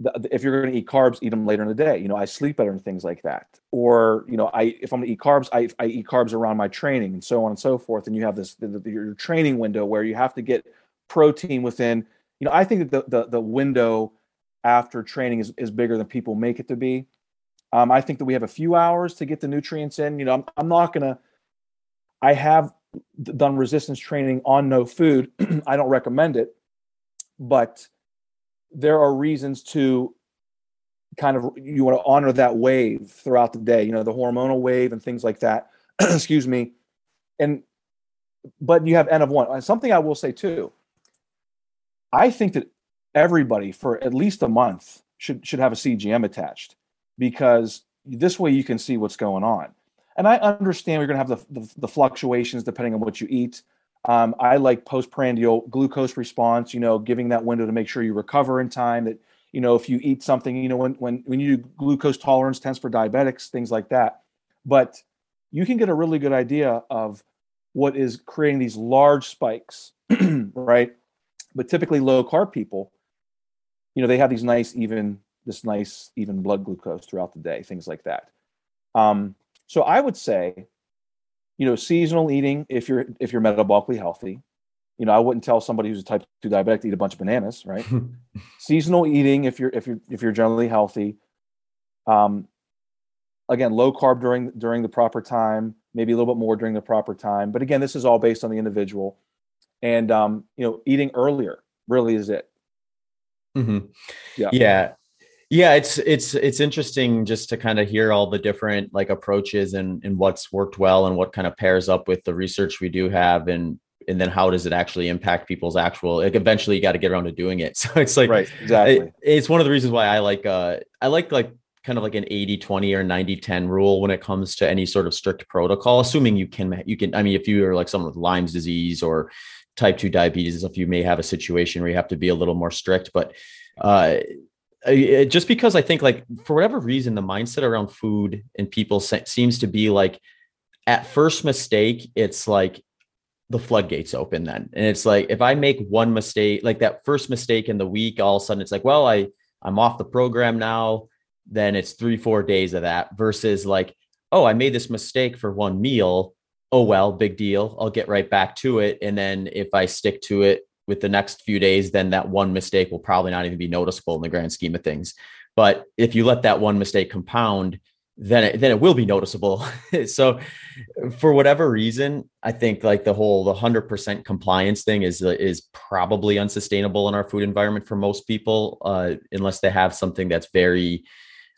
the, if you're going to eat carbs, eat them later in the day. You know, I sleep better and things like that. Or, you know, I if I'm going to eat carbs, I, I eat carbs around my training and so on and so forth. And you have this the, the, your training window where you have to get protein within. You know, I think that the the, the window after training is, is bigger than people make it to be. Um, I think that we have a few hours to get the nutrients in. You know, I'm, I'm not to. I have done resistance training on no food. I don't recommend it, but there are reasons to kind of you want to honor that wave throughout the day you know the hormonal wave and things like that excuse me and but you have n of one and something i will say too i think that everybody for at least a month should should have a CGM attached because this way you can see what's going on. And I understand we're going to have the, the, the fluctuations depending on what you eat. Um, I like postprandial glucose response, you know, giving that window to make sure you recover in time. That you know, if you eat something, you know, when when when you do glucose tolerance tests for diabetics, things like that. But you can get a really good idea of what is creating these large spikes, right? But typically low carb people, you know, they have these nice even this nice even blood glucose throughout the day, things like that. Um, so I would say, you know, seasonal eating if you're if you're metabolically healthy. You know, I wouldn't tell somebody who's a type two diabetic to eat a bunch of bananas, right? seasonal eating if you're if you're if you're generally healthy. Um, again, low carb during during the proper time, maybe a little bit more during the proper time. But again, this is all based on the individual. And um, you know, eating earlier really is it. Mm-hmm. Yeah. Yeah. Yeah, it's it's it's interesting just to kind of hear all the different like approaches and and what's worked well and what kind of pairs up with the research we do have and and then how does it actually impact people's actual like eventually you got to get around to doing it. So it's like right exactly. it, it's one of the reasons why i like uh i like like kind of like an 80 20 or 90 10 rule when it comes to any sort of strict protocol assuming you can you can i mean if you are like someone with lyme's disease or type 2 diabetes if you may have a situation where you have to be a little more strict but uh just because I think like for whatever reason the mindset around food and people seems to be like at first mistake it's like the floodgates open then. And it's like if I make one mistake like that first mistake in the week all of a sudden it's like well I I'm off the program now then it's 3 4 days of that versus like oh I made this mistake for one meal. Oh well big deal. I'll get right back to it. And then if I stick to it with the next few days, then that one mistake will probably not even be noticeable in the grand scheme of things. But if you let that one mistake compound, then it, then it will be noticeable. so, for whatever reason, I think like the whole the hundred percent compliance thing is is probably unsustainable in our food environment for most people, uh, unless they have something that's very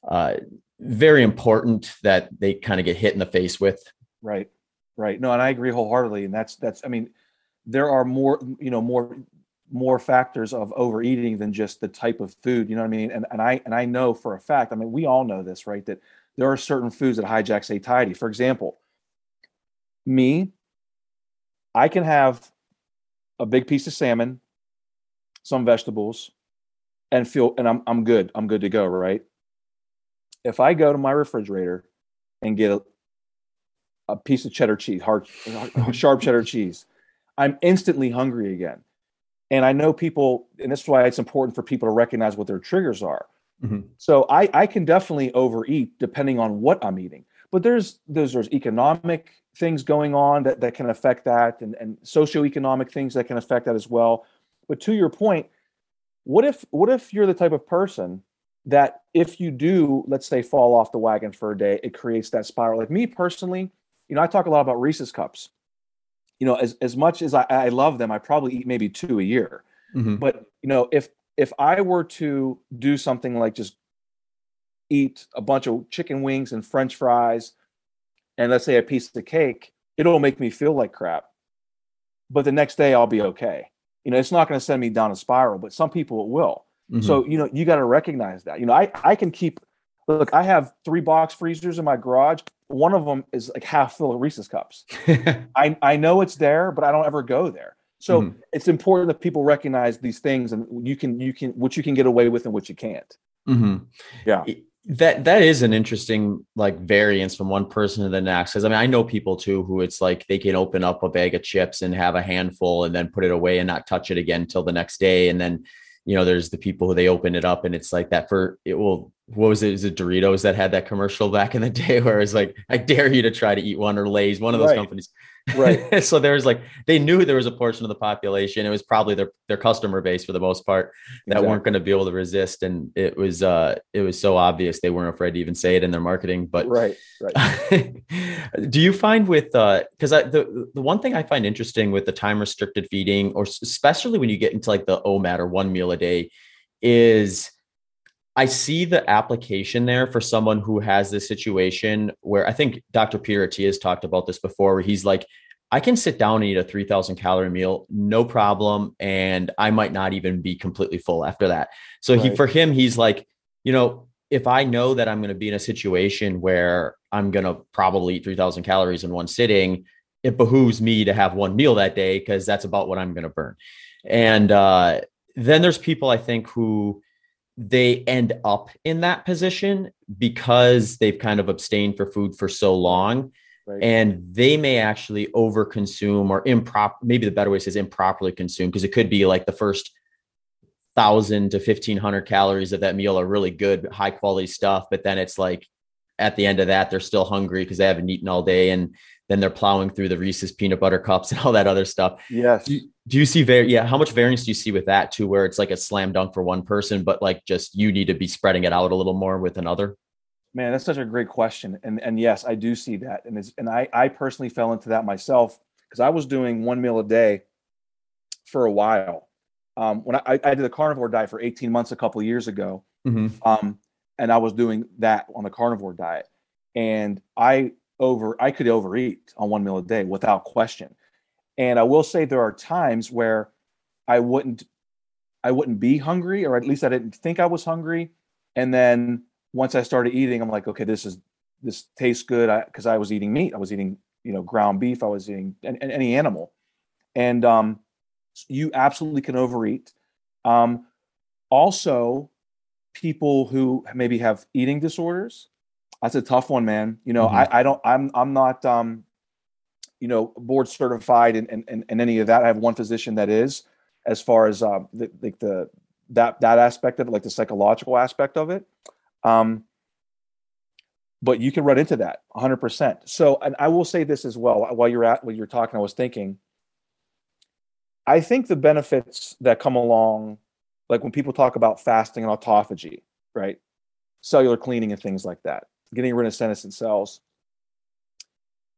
uh, very important that they kind of get hit in the face with. Right, right. No, and I agree wholeheartedly. And that's that's I mean there are more you know more more factors of overeating than just the type of food you know what i mean? And, and i and i know for a fact i mean we all know this right that there are certain foods that hijack satiety for example me i can have a big piece of salmon some vegetables and feel and i'm, I'm good i'm good to go right? If i go to my refrigerator and get a, a piece of cheddar cheese hard sharp cheddar cheese I'm instantly hungry again. And I know people, and this is why it's important for people to recognize what their triggers are. Mm-hmm. So I, I can definitely overeat depending on what I'm eating. But there's there's, there's economic things going on that, that can affect that and, and socioeconomic things that can affect that as well. But to your point, what if what if you're the type of person that if you do, let's say, fall off the wagon for a day, it creates that spiral. Like me personally, you know, I talk a lot about Reese's cups you know, as, as much as I, I love them, I probably eat maybe two a year. Mm-hmm. But you know, if if I were to do something like just eat a bunch of chicken wings and French fries, and let's say a piece of cake, it'll make me feel like crap. But the next day I'll be okay. You know, it's not going to send me down a spiral, but some people it will. Mm-hmm. So, you know, you got to recognize that. You know, I, I can keep look, I have three box freezers in my garage. One of them is like half full of Reese's cups. I, I know it's there, but I don't ever go there. So mm-hmm. it's important that people recognize these things and you can you can what you can get away with and what you can't. Mm-hmm. Yeah. That that is an interesting like variance from one person to the next. Because I mean, I know people too who it's like they can open up a bag of chips and have a handful and then put it away and not touch it again until the next day. And then you know, there's the people who they open it up and it's like that for it will what was it? Is it Doritos that had that commercial back in the day where it's like, I dare you to try to eat one or Lay's, one of those right. companies. Right. so there was like they knew there was a portion of the population. It was probably their their customer base for the most part that exactly. weren't going to be able to resist. And it was uh it was so obvious they weren't afraid to even say it in their marketing. But right, right. do you find with uh because I the the one thing I find interesting with the time restricted feeding, or especially when you get into like the OMAD or one meal a day, is I see the application there for someone who has this situation where I think Dr. Peter Attia has talked about this before, where he's like, I can sit down and eat a 3000 calorie meal, no problem. And I might not even be completely full after that. So right. he, for him, he's like, you know, if I know that I'm going to be in a situation where I'm going to probably eat 3000 calories in one sitting, it behooves me to have one meal that day because that's about what I'm going to burn. And uh, then there's people I think who they end up in that position because they've kind of abstained for food for so long. Right. And they may actually overconsume or improper, maybe the better way is improperly consume, because it could be like the first thousand to 1500 calories of that meal are really good, high quality stuff. But then it's like at the end of that, they're still hungry because they haven't eaten all day. And then they're plowing through the Reese's peanut butter cups and all that other stuff. Yes. Do, do you see very yeah? How much variance do you see with that too, where it's like a slam dunk for one person, but like just you need to be spreading it out a little more with another? Man, that's such a great question, and and yes, I do see that, and it's, and I I personally fell into that myself because I was doing one meal a day for a while. Um, when I, I did a carnivore diet for 18 months a couple years ago, mm-hmm. um, and I was doing that on the carnivore diet, and I over I could overeat on one meal a day without question. And I will say there are times where I wouldn't I wouldn't be hungry, or at least I didn't think I was hungry. And then once I started eating, I'm like, okay, this is this tastes good because I, I, was eating meat. I was eating, you know, ground beef. I was eating any animal, and um, you absolutely can overeat. Um, also, people who maybe have eating disorders, that's a tough one, man. You know, mm-hmm. I, I don't, I'm, I'm not, um, you know, board certified and and, and, and any of that. I have one physician that is, as far as um, the, the, the that that aspect of it, like the psychological aspect of it. Um, but you can run into that 100%. So, and I will say this as well. While you're at, while you're talking, I was thinking. I think the benefits that come along, like when people talk about fasting and autophagy, right, cellular cleaning and things like that, getting rid of senescent cells.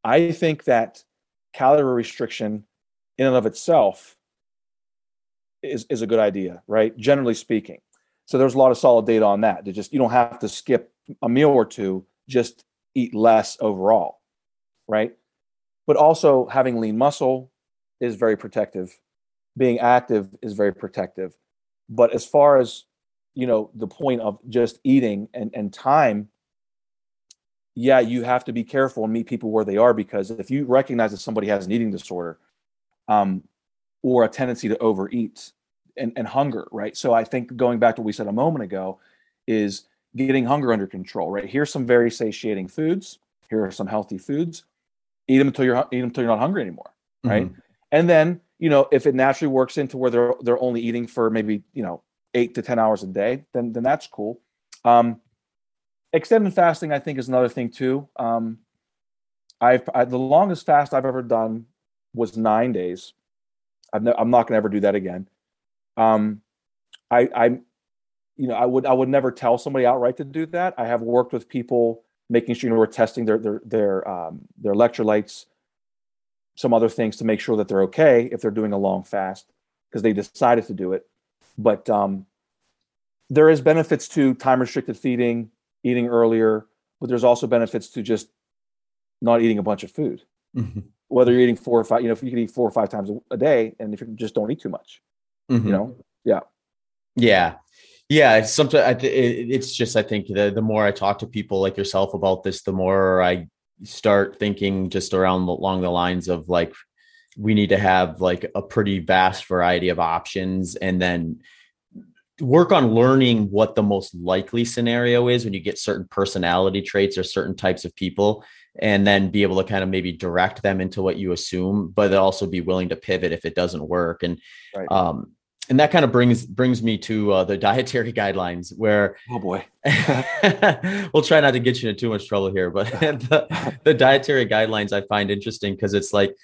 I think that calorie restriction in and of itself is, is a good idea, right? Generally speaking. So there's a lot of solid data on that. To just you don't have to skip a meal or two, just eat less overall, right? But also having lean muscle is very protective. Being active is very protective. But as far as you know, the point of just eating and, and time yeah, you have to be careful and meet people where they are because if you recognize that somebody has an eating disorder um, or a tendency to overeat and, and hunger, right? So I think going back to what we said a moment ago is getting hunger under control, right? Here's some very satiating foods. Here are some healthy foods. Eat them until you're eat them until you're not hungry anymore, right? Mm-hmm. And then you know if it naturally works into where they're they're only eating for maybe you know eight to ten hours a day, then then that's cool. Um, extended fasting, I think, is another thing too. Um, I've I, the longest fast I've ever done was nine days. Ne- I'm not going to ever do that again. Um, I, I, you know, I would I would never tell somebody outright to do that. I have worked with people making sure you know we're testing their their their um, their electrolytes, some other things to make sure that they're okay if they're doing a long fast because they decided to do it. But um, there is benefits to time restricted feeding eating earlier, but there's also benefits to just not eating a bunch of food. Mm-hmm. Whether you're eating four or five, you know, if you can eat four or five times a day, and if you just don't eat too much, mm-hmm. you know, yeah, yeah, yeah. It's something. It's just I think the the more I talk to people like yourself about this, the more I start thinking just around along the lines of like we need to have like a pretty vast variety of options, and then work on learning what the most likely scenario is when you get certain personality traits or certain types of people and then be able to kind of maybe direct them into what you assume but also be willing to pivot if it doesn't work. And right. um and that kind of brings brings me to uh, the dietary guidelines where oh boy. we'll try not to get you into too much trouble here but the, the dietary guidelines i find interesting because it's like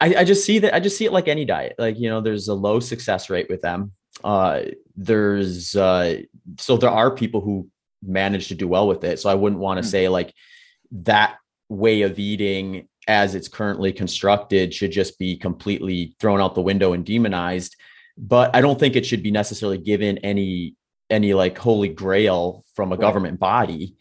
I, I just see that i just see it like any diet. Like you know there's a low success rate with them uh, there's uh, so there are people who manage to do well with it. So I wouldn't want to mm. say like that way of eating as it's currently constructed should just be completely thrown out the window and demonized. But I don't think it should be necessarily given any any like holy grail from a right. government body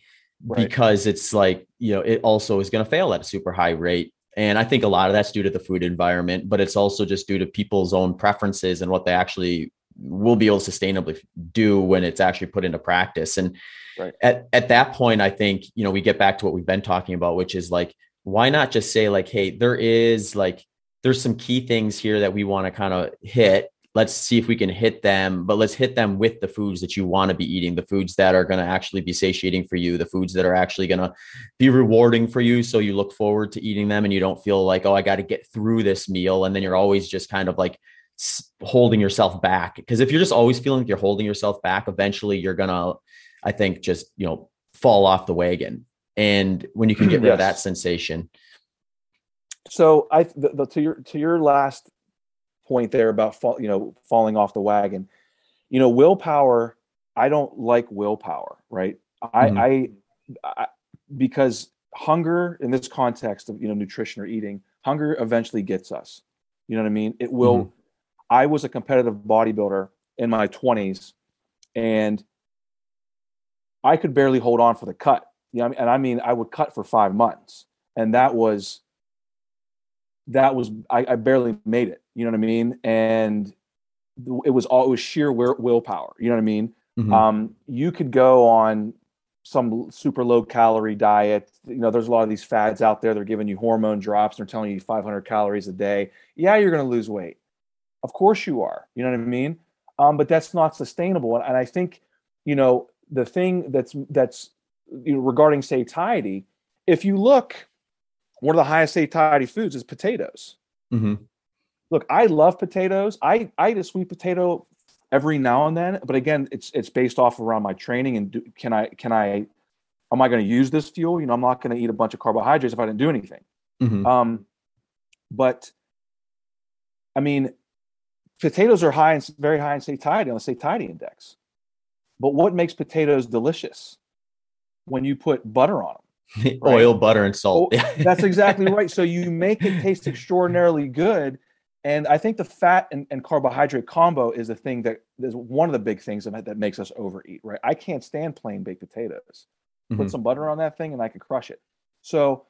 right. because it's like you know it also is going to fail at a super high rate and i think a lot of that's due to the food environment but it's also just due to people's own preferences and what they actually we'll be able to sustainably do when it's actually put into practice. And right. at, at that point, I think, you know, we get back to what we've been talking about, which is like, why not just say like, Hey, there is like, there's some key things here that we want to kind of hit let's see if we can hit them but let's hit them with the foods that you want to be eating the foods that are going to actually be satiating for you the foods that are actually going to be rewarding for you so you look forward to eating them and you don't feel like oh i got to get through this meal and then you're always just kind of like holding yourself back because if you're just always feeling like you're holding yourself back eventually you're going to i think just you know fall off the wagon and when you can get rid yes. of that sensation so i the, the, to your to your last point there about fall, you know falling off the wagon. You know, willpower. I don't like willpower, right? Mm-hmm. I, I, I because hunger in this context of you know nutrition or eating, hunger eventually gets us. You know what I mean? It will. Mm-hmm. I was a competitive bodybuilder in my 20s, and I could barely hold on for the cut. You know, and I mean, I would cut for five months, and that was that was I, I, barely made it. You know what I mean? And it was all it was sheer willpower. You know what I mean? Mm-hmm. Um, you could go on some super low calorie diet. You know, there's a lot of these fads out there. They're giving you hormone drops. They're telling you 500 calories a day. Yeah, you're going to lose weight. Of course you are. You know what I mean? Um, but that's not sustainable. And, and I think, you know, the thing that's that's you know, regarding satiety, if you look one of the highest satiety foods is potatoes. Mm-hmm. Look, I love potatoes. I, I eat a sweet potato every now and then, but again, it's it's based off around my training and do, can I can I am I going to use this fuel? You know, I'm not going to eat a bunch of carbohydrates if I didn't do anything. Mm-hmm. Um, but I mean, potatoes are high and very high in satiety on the satiety index. But what makes potatoes delicious? When you put butter on them. right? oil, butter, and salt. Oh, that's exactly right. So you make it taste extraordinarily good. And I think the fat and, and carbohydrate combo is a thing that is one of the big things that, that makes us overeat, right? I can't stand plain baked potatoes. Put mm-hmm. some butter on that thing and I could crush it. So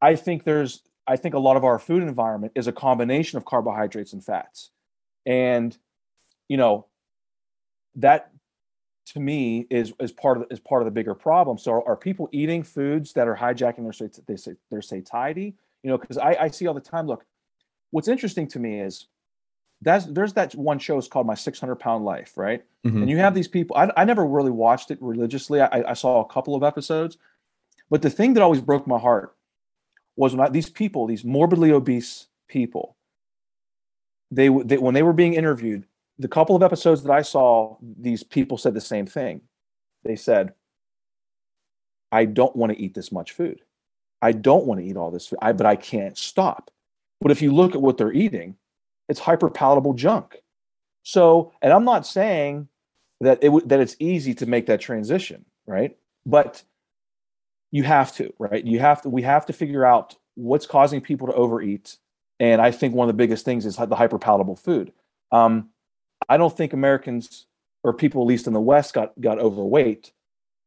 I think there's, I think a lot of our food environment is a combination of carbohydrates and fats. And, you know, that to me is is part of is part of the bigger problem. So are, are people eating foods that are hijacking their they say their satiety? You know, because I, I see all the time. Look, what's interesting to me is that's there's that one show is called My 600 Pound Life, right? Mm-hmm. And you have these people. I, I never really watched it religiously. I, I saw a couple of episodes, but the thing that always broke my heart was when I, these people, these morbidly obese people, they, they when they were being interviewed, the couple of episodes that I saw, these people said the same thing. They said, I don't want to eat this much food. I don't want to eat all this food, I, but I can't stop. But if you look at what they're eating, it's hyper palatable junk. So, and I'm not saying that it that it's easy to make that transition, right? But you have to, right? You have to. We have to figure out what's causing people to overeat, and I think one of the biggest things is the hyper palatable food. Um, I don't think Americans or people at least in the West got got overweight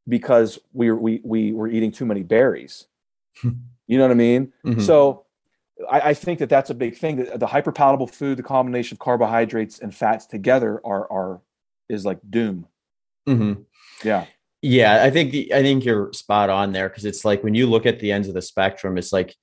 because we we we were eating too many berries. you know what I mean? Mm-hmm. So I, I, think that that's a big thing. That the hyperpalatable food, the combination of carbohydrates and fats together, are are is like doom. Mm-hmm. Yeah. Yeah, I think I think you're spot on there because it's like when you look at the ends of the spectrum, it's like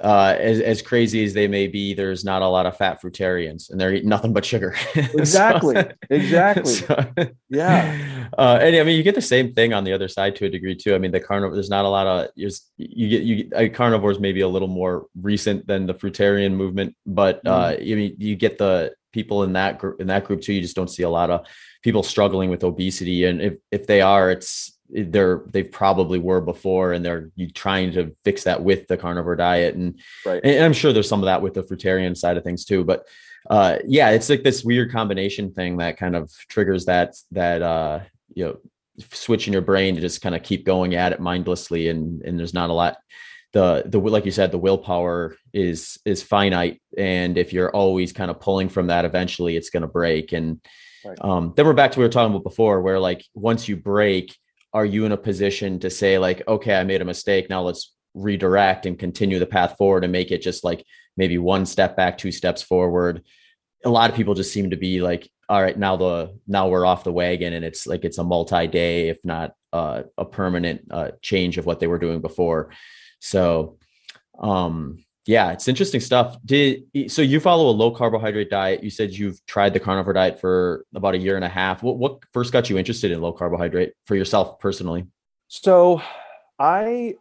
uh, as, as crazy as they may be, there's not a lot of fat fruitarians and they're eating nothing but sugar. Exactly. so, exactly. So, yeah. Uh, and I mean, you get the same thing on the other side to a degree too. I mean, the carnivore, there's not a lot of, you get, you uh, carnivores maybe a little more recent than the fruitarian movement, but uh, mm. I mean, you get the people in that group, in that group too. You just don't see a lot of people struggling with obesity. And if, if they are, it's, they're they probably were before and they're trying to fix that with the carnivore diet and right. and i'm sure there's some of that with the fruitarian side of things too but uh yeah it's like this weird combination thing that kind of triggers that that uh you know switch in your brain to just kind of keep going at it mindlessly and and there's not a lot the the like you said the willpower is is finite and if you're always kind of pulling from that eventually it's going to break and right. um then we're back to what we were talking about before where like once you break are you in a position to say like okay i made a mistake now let's redirect and continue the path forward and make it just like maybe one step back two steps forward a lot of people just seem to be like all right, now the now we're off the wagon and it's like it's a multi-day, if not uh, a permanent uh, change of what they were doing before. So um yeah, it's interesting stuff. Did so you follow a low carbohydrate diet? You said you've tried the carnivore diet for about a year and a half. What what first got you interested in low carbohydrate for yourself personally? So, I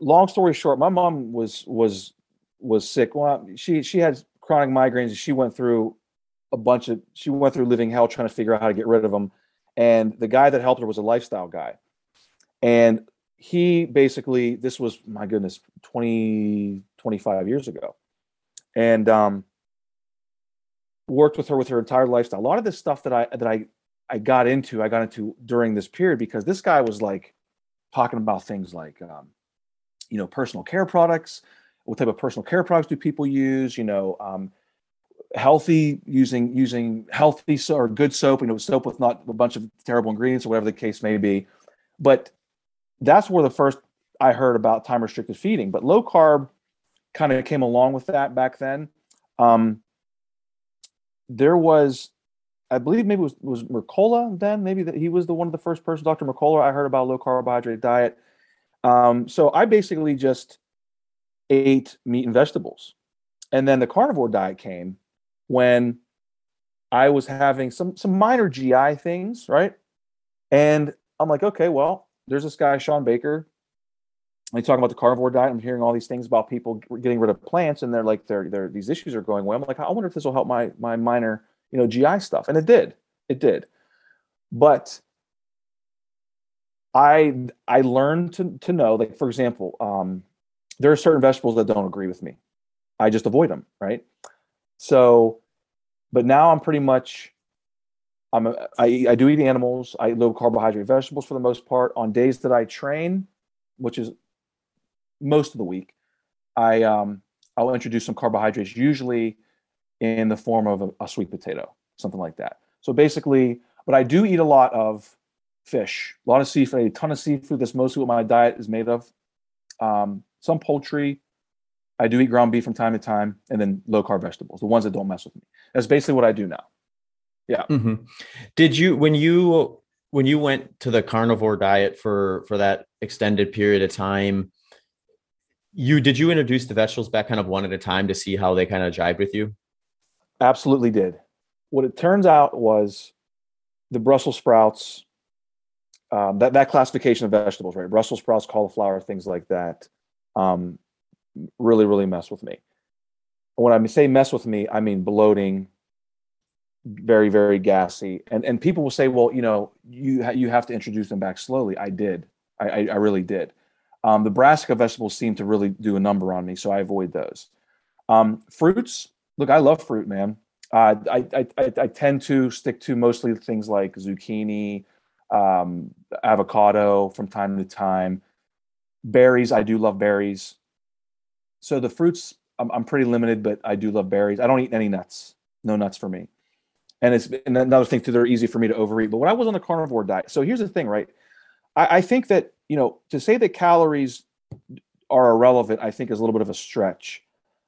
long story short, my mom was was was sick. Well, she she had chronic migraines she went through a bunch of she went through living hell trying to figure out how to get rid of them. And the guy that helped her was a lifestyle guy. And he basically this was my goodness 20 25 years ago. And um, worked with her with her entire lifestyle. A lot of this stuff that i that i i got into i got into during this period because this guy was like talking about things like um, you know personal care products what type of personal care products do people use you know um, healthy using using healthy so, or good soap you know soap with not a bunch of terrible ingredients or whatever the case may be. But that's where the first I heard about time restricted feeding. But low carb kind of came along with that back then. Um, there was, I believe maybe it was was Mercola then. Maybe that he was the one of the first person, Dr. Mercola. I heard about low carbohydrate diet. Um, so I basically just ate meat and vegetables, and then the carnivore diet came when I was having some some minor GI things, right? And I'm like, okay, well, there's this guy, Shawn Baker. He's talking about the carnivore diet. I'm hearing all these things about people getting rid of plants, and they're like, they're, they're these issues are going away. I'm like, I wonder if this will help my my minor, you know, GI stuff, and it did. It did. But I I learned to to know, like for example, um, there are certain vegetables that don't agree with me. I just avoid them, right? So, but now I'm pretty much I'm a, I, I do eat animals. I eat low carbohydrate vegetables for the most part. On days that I train, which is most of the week, I um I'll introduce some carbohydrates, usually in the form of a, a sweet potato, something like that. So basically, but I do eat a lot of fish, a lot of seafood, a ton of seafood. That's mostly what my diet is made of. Um, some poultry. I do eat ground beef from time to time, and then low carb vegetables, the ones that don't mess with me. That's basically what I do now. Yeah. Mm-hmm. Did you when you when you went to the carnivore diet for for that extended period of time? You did you introduce the vegetables back kind of one at a time to see how they kind of jived with you? Absolutely did. What it turns out was the Brussels sprouts, um, that that classification of vegetables, right? Brussels sprouts, cauliflower, things like that, um, really really mess with me. When I say mess with me, I mean bloating, very very gassy and and people will say well you know you ha- you have to introduce them back slowly i did i i, I really did um, the brassica vegetables seem to really do a number on me so i avoid those. Um, fruits look i love fruit man. Uh, I, I, I i tend to stick to mostly things like zucchini um, avocado from time to time. Berries i do love berries. So the fruits I'm, I'm pretty limited but i do love berries. I don't eat any nuts. No nuts for me. And it's and another thing too they're easy for me to overeat. But when i was on the carnivore diet so here's the thing right I, I, think that you know to say that calories are irrelevant i think is a little bit of a stretch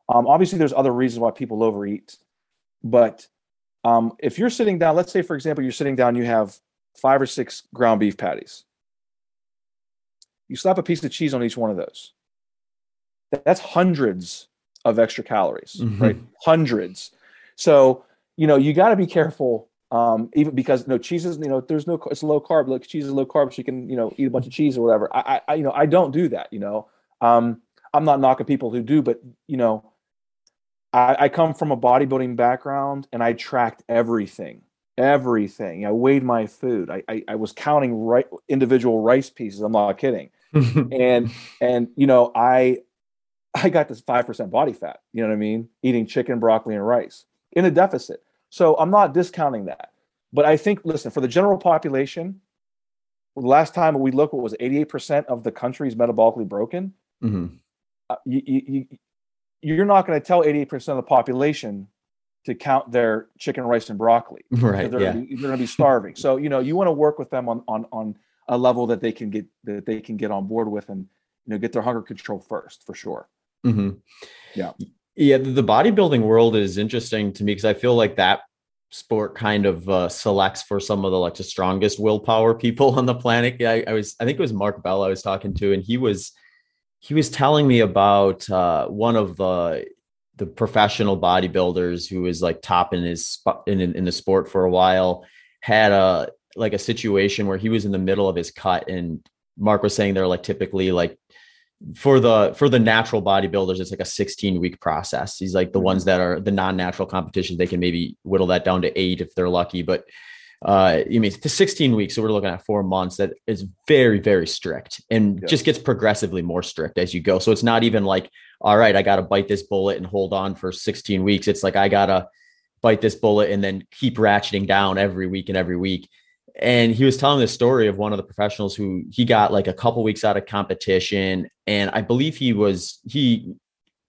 um, obviously there's other reasons why people overeat but um, if you're sitting down let's say for example you're sitting down you have five or six ground beef patties you slap a piece of cheese on each one of those that's hundreds of extra calories mm-hmm. right hundreds so you know, you got to be careful. Um, even because you know cheese is you know there's no it's low carb. Like cheese is low carb. So you can you know eat a bunch of cheese or whatever. I, I you know I don't do that you know. Um, I'm not knocking people who do but you know I, I come from a bodybuilding background and I tracked everything everything. I weighed my food. I, I, I was counting right individual rice pieces. I'm not kidding. And and you know I I got this five percent body fat. You know what I mean? Eating chicken broccoli and rice in a deficit. So I'm not discounting that. But I think, listen, for the general population, the last time we looked, what was 88% of the country is metabolically broken. Mm-hmm. Uh, you, you, you're not going to tell 88% of the population to count their chicken, rice, and broccoli. Right. They're, yeah. they're going to be starving. so, you know, you want to work with them on, on, on a level that they can get, that they can get on board with and, you know, get their hunger control first for sure. Mm-hmm. Yeah. Yeah, the bodybuilding world is interesting to me because I feel like that sport kind of uh, selects for some of the like the strongest willpower people on the planet. I, I was I think it was Mark Bell I was talking to, and he was he was telling me about uh, one of the the professional bodybuilders who was like top in his in, in the sport for a while had a like a situation where he was in the middle of his cut and Mark was saying they're like typically like for the for the natural bodybuilders it's like a 16 week process. He's like the mm-hmm. ones that are the non-natural competitions they can maybe whittle that down to eight if they're lucky but uh you mean to 16 weeks so we're looking at four months that is very very strict and just gets progressively more strict as you go. So it's not even like all right i gotta bite this bullet and hold on for 16 weeks. It's like i gotta bite this bullet and then keep ratcheting down every week and every week and he was telling the story of one of the professionals who he got like a couple weeks out of competition and i believe he was he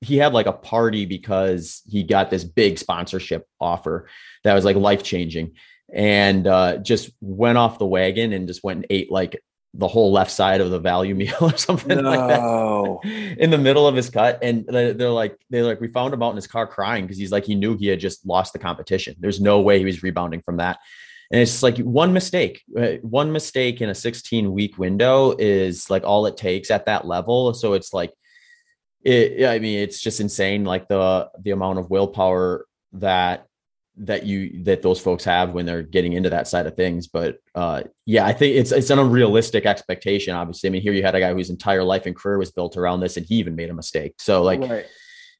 he had like a party because he got this big sponsorship offer that was like life changing and uh, just went off the wagon and just went and ate like the whole left side of the value meal or something no. like that in the middle of his cut. And they're like, they're like, we found him out in his car crying because he's like, he knew he had just lost the competition. There's no way he was rebounding from that. And it's like one mistake, uh, one mistake in a 16 week window is like all it takes at that level. So it's like, it, I mean, it's just insane. Like the, the amount of willpower that that you that those folks have when they're getting into that side of things but uh yeah i think it's it's an unrealistic expectation obviously i mean here you had a guy whose entire life and career was built around this and he even made a mistake so like right.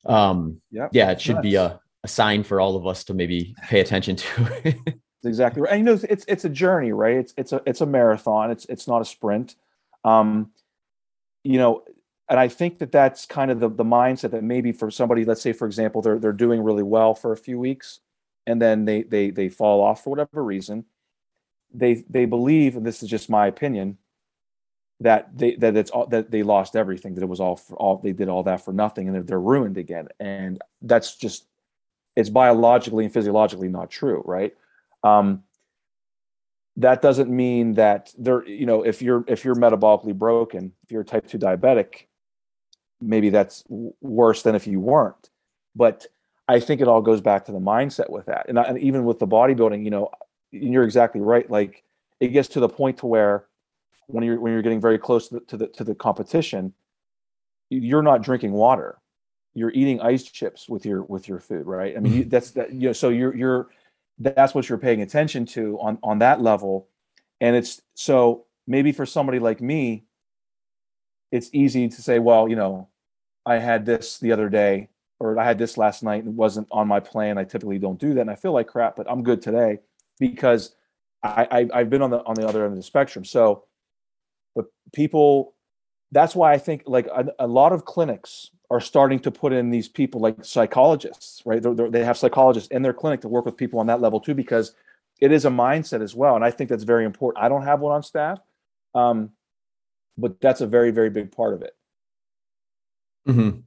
um yep. yeah it should be a, a sign for all of us to maybe pay attention to exactly right. And you know, it's it's a journey, right? It's it's a it's a marathon. It's it's not a sprint. Um, you know, and I think that that's kind of the the mindset that maybe for somebody, let's say for example, they're they're doing really well for a few weeks, and then they they they fall off for whatever reason. They they believe, and this is just my opinion, that they that it's all that they lost everything, that it was all for all they did all that for nothing, and that they're ruined again. And that's just it's biologically and physiologically not true, right? Um, that doesn't mean that there, you know, if you're if you're metabolically broken, if you're type two diabetic, maybe that's worse than if you weren't. But I think it all goes back to the mindset with that, and, and even with the bodybuilding, you know, you're exactly right. Like it gets to the point to where when you're when you're getting very close to the, to the, to the competition, you're not drinking water, you're eating ice chips with your with your food, right? I mean, mm-hmm. that's that you know, so you're you're that's what you're paying attention to on on that level. And it's so maybe for somebody like me it's easy to say well you know i had this the other day or i had this last night and it wasn't on my plan. I typically don't do that and i feel like crap but i'm good today because i, I have been on the on the other end of the spectrum. So but people that's why i think like a, a lot of clinics are starting to put in these people like psychologists, right? They're, they're, they have psychologists in their clinic to work with people on that level too, because it is a mindset as well. And I think that's very important. I don't have one on staff, um, but that's a very, very big part of it. Mm-hmm.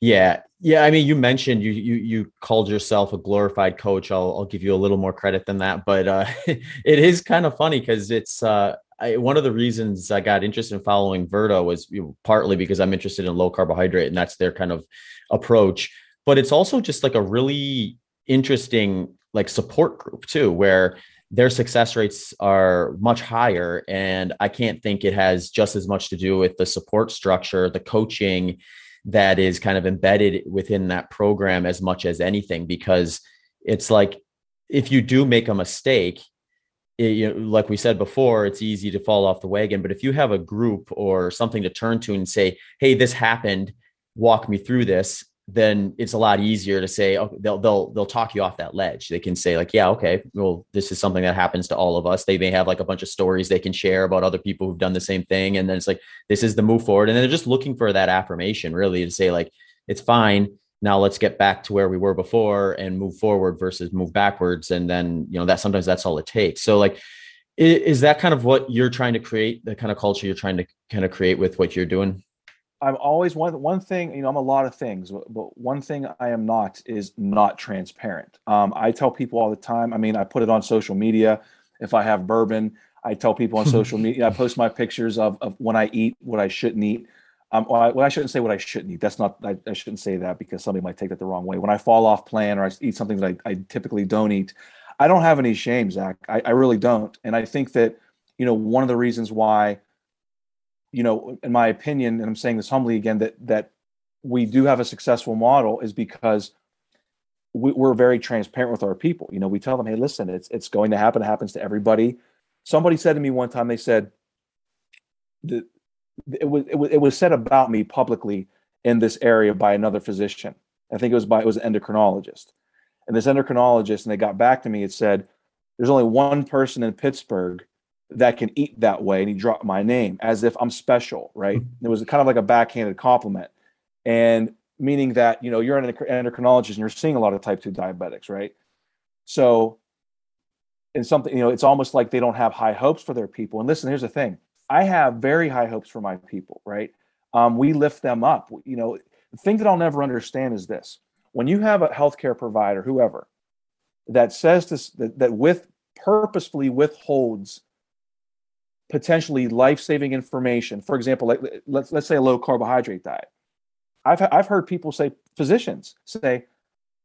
Yeah, yeah. I mean, you mentioned you you you called yourself a glorified coach. I'll I'll give you a little more credit than that, but uh, it is kind of funny because it's uh, I, one of the reasons I got interested in following Virta was you know, partly because I'm interested in low carbohydrate and that's their kind of approach. But it's also just like a really interesting like support group too, where their success rates are much higher. And I can't think it has just as much to do with the support structure, the coaching that is kind of embedded within that program as much as anything, because it's like if you do make a mistake, it, you know, like we said before, it's easy to fall off the wagon. But if you have a group or something to turn to and say, "Hey, this happened, walk me through this," then it's a lot easier to say. Oh, they'll they'll they'll talk you off that ledge. They can say like, "Yeah, okay, well, this is something that happens to all of us." They may have like a bunch of stories they can share about other people who've done the same thing, and then it's like, "This is the move forward," and they're just looking for that affirmation, really, to say like, "It's fine." Now let's get back to where we were before and move forward versus move backwards. And then you know that sometimes that's all it takes. So like is that kind of what you're trying to create the kind of culture you're trying to kind of create with what you're doing? I'm always one one thing you know i'm a lot of things but one thing i am not is not transparent. Um, i tell people all the time i mean i put it on social media. If i have bourbon i tell people on social media i post my pictures of, of when i eat what i shouldn't eat um, I, well, I, shouldn't say what I shouldn't eat. That's not. I, I, shouldn't say that because somebody might take that the wrong way. When I fall off plan or I eat something that I, I typically don't eat, I don't have any shame, Zach. I, I really don't. And I think that, you know, one of the reasons why, you know, in my opinion, and I'm saying this humbly again, that that we do have a successful model is because we, are very transparent with our people. You know, we tell them, hey, listen, it's it's going to happen. It happens to everybody. Somebody said to me one time, they said, the, it was, it was it was said about me publicly in this area by another physician. I think it was by it was an endocrinologist, and this endocrinologist, and they got back to me. It said, "There's only one person in Pittsburgh that can eat that way," and he dropped my name as if I'm special, right? Mm-hmm. It was kind of like a backhanded compliment, and meaning that you know you're an endocrinologist and you're seeing a lot of type two diabetics, right? So, in something you know, it's almost like they don't have high hopes for their people. And listen, here's the thing: I have very high hopes for my people, right? Um, we lift them up. You know, the thing that I'll never understand is this: when you have a healthcare provider, whoever, that says this, that, that with purposefully withholds potentially life-saving information. For example, like let's let's say a low carbohydrate diet. I've I've heard people say, physicians say,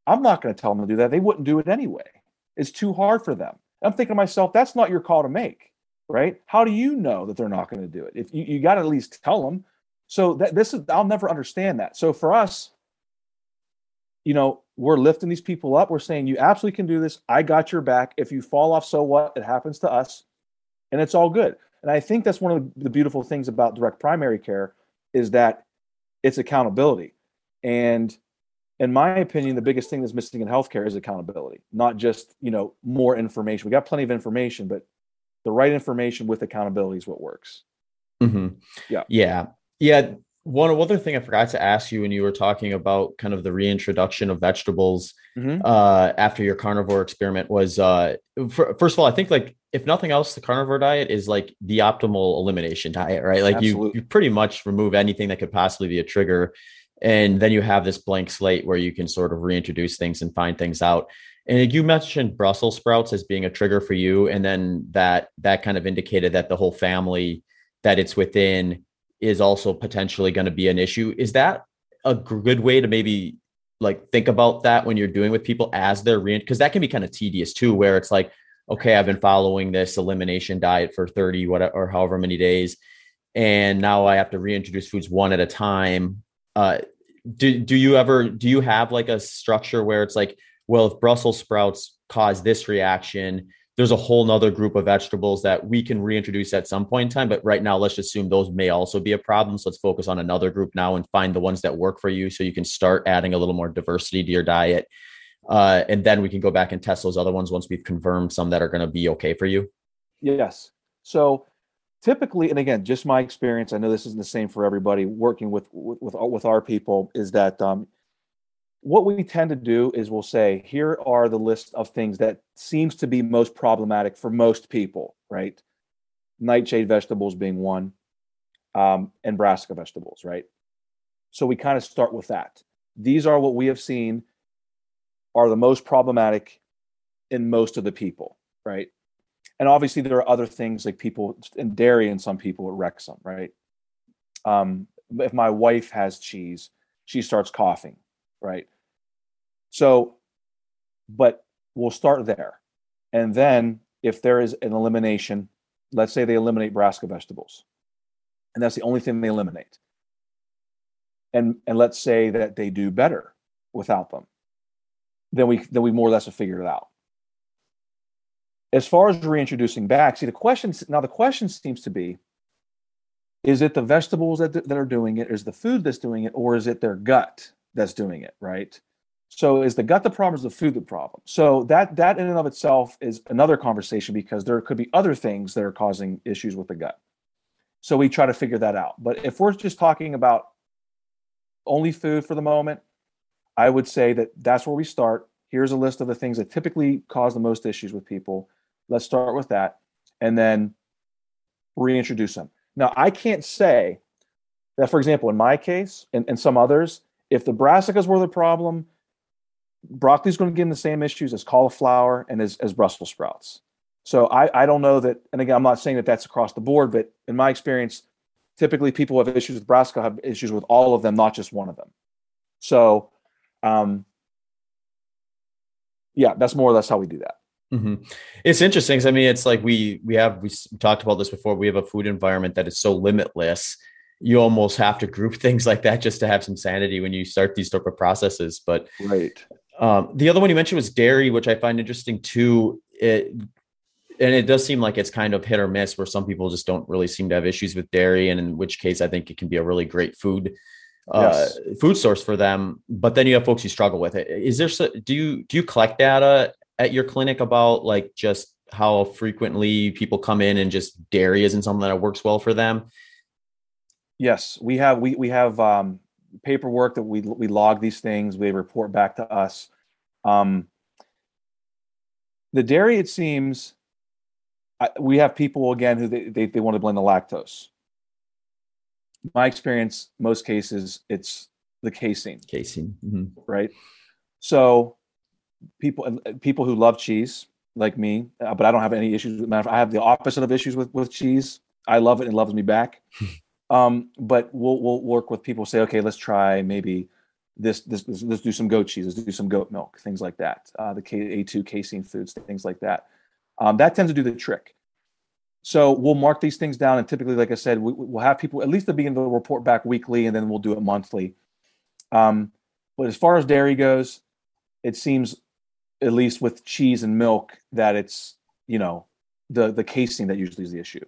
I'm not going to tell them to do that. They wouldn't do it anyway. It's too hard for them. I'm thinking to myself, that's not your call to make, right? How do you know that they're not going to do it? If you, you got to at least tell them. So that this is I'll never understand that. So for us, you know, we're lifting these people up. We're saying you absolutely can do this. I got your back. If you fall off, so what? It happens to us, and it's all good. And I think that's one of the beautiful things about direct primary care is that it's accountability. And in my opinion, the biggest thing that's missing in healthcare is accountability, not just you know more information. We got plenty of information, but the right information with accountability is what works. Mm-hmm. Yeah, yeah, yeah. One other thing I forgot to ask you when you were talking about kind of the reintroduction of vegetables mm-hmm. uh, after your carnivore experiment was uh, for, first of all, I think like if nothing else, the carnivore diet is like the optimal elimination diet, right? Like you, you pretty much remove anything that could possibly be a trigger, and then you have this blank slate where you can sort of reintroduce things and find things out. And you mentioned Brussels sprouts as being a trigger for you, and then that that kind of indicated that the whole family that it's within is also potentially going to be an issue. Is that a good way to maybe like think about that when you're doing with people as they're re because that can be kind of tedious too, where it's like, okay, I've been following this elimination diet for 30 whatever or however many days, and now I have to reintroduce foods one at a time. Uh, do do you ever do you have like a structure where it's like, well, if Brussels sprouts cause this reaction, there's a whole nother group of vegetables that we can reintroduce at some point in time. But right now, let's assume those may also be a problem. So let's focus on another group now and find the ones that work for you so you can start adding a little more diversity to your diet. Uh, and then we can go back and test those other ones once we've confirmed some that are going to be okay for you. Yes. So typically, and again, just my experience, I know this isn't the same for everybody working with with with, with our people, is that um, what we tend to do is we'll say here are the list of things that seems to be most problematic for most people right? Nightshade vegetables being one um, and brassica vegetables right? So we kind of start with that. These are what we have seen are the most problematic in most of the people right? And obviously there are other things like people in dairy and some people it wrecks them right? Um, if my wife has cheese she starts coughing right so, but we'll start there. And then if there is an elimination, let's say they eliminate brassica vegetables, and that's the only thing they eliminate. And, and let's say that they do better without them, then we then we more or less have figured it out. As far as reintroducing back, see the question now the question seems to be is it the vegetables that, that are doing it, is the food that's doing it, or is it their gut that's doing it, right? So is the gut the problem? Is the food the problem? So that that in and of itself is another conversation because there could be other things that are causing issues with the gut. So we try to figure that out. But if we're just talking about only food for the moment, I would say that that's where we start. Here's a list of the things that typically cause the most issues with people. Let's start with that, and then reintroduce them. Now I can't say that, for example, in my case and, and some others, if the brassicas were the problem broccoli is going to give them the same issues as cauliflower and as, as Brussels sprouts. So I, I don't know that, and again, I'm not saying that that's across the board, but in my experience, typically people have issues with brassica have issues with all of them, not just one of them. So, um, yeah, that's more or less how we do that. Mm-hmm. It's interesting. I mean, it's like we we have we talked about this before. We have a food environment that is so limitless. You almost have to group things like that just to have some sanity when you start these type of processes. But right. Um, the other one you mentioned was dairy, which I find interesting too. It and it does seem like it's kind of hit or miss, where some people just don't really seem to have issues with dairy, and in which case I think it can be a really great food uh, yes. food source for them. But then you have folks who struggle with it. Is there do you do you collect data at your clinic about like just how frequently people come in and just dairy isn't something that works well for them? Yes, we have we we have um, paperwork that we we log these things. We report back to us. Um, the dairy, it seems, we have people again who they, they, they want to blend the lactose. My experience, most cases, it's the casein. Casein, mm-hmm. right? So people people who love cheese like me, uh, but I don't have any issues. With, matter. I have the opposite of issues with with cheese. I love it and loves me back. um, but we'll we'll work with people. Say, okay, let's try maybe this this, this let's do some goat cheese. Let's do some goat milk, things like that. Uh, the K, A2 casein foods, things like that. Um, that tends to do the trick. So we'll mark these things down, and typically, like I said, we, will have people at least the beginning to report back weekly, and then we'll do it monthly. Um, but as far as dairy goes, it seems at least with cheese and milk that it's you know the the casein that usually is the issue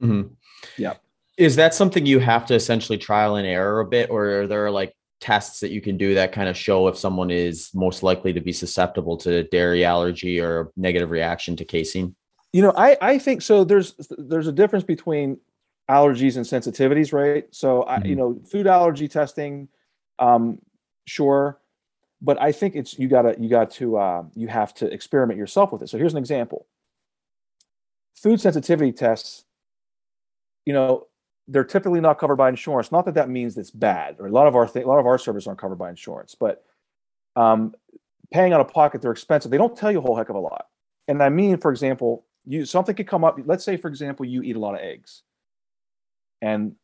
mm-hmm. yeah is that something you have to essentially trial and error a bit or are there like tests that you can do that kind of show if someone is most likely to be susceptible to dairy allergy or negative reaction to casein you know i i think so there's there's a difference between allergies and sensitivities right so mm-hmm. I, you know food allergy testing um sure but I think it's you gotta you got to uh, you have to experiment yourself with it. So here's an example: food sensitivity tests. You know, they're typically not covered by insurance. Not that that means it's bad, or a lot of our th- a lot of our services aren't covered by insurance, but um, paying out of pocket, they're expensive. They don't tell you a whole heck of a lot. And I mean, for example, you something could come up. Let's say, for example, you eat a lot of eggs, and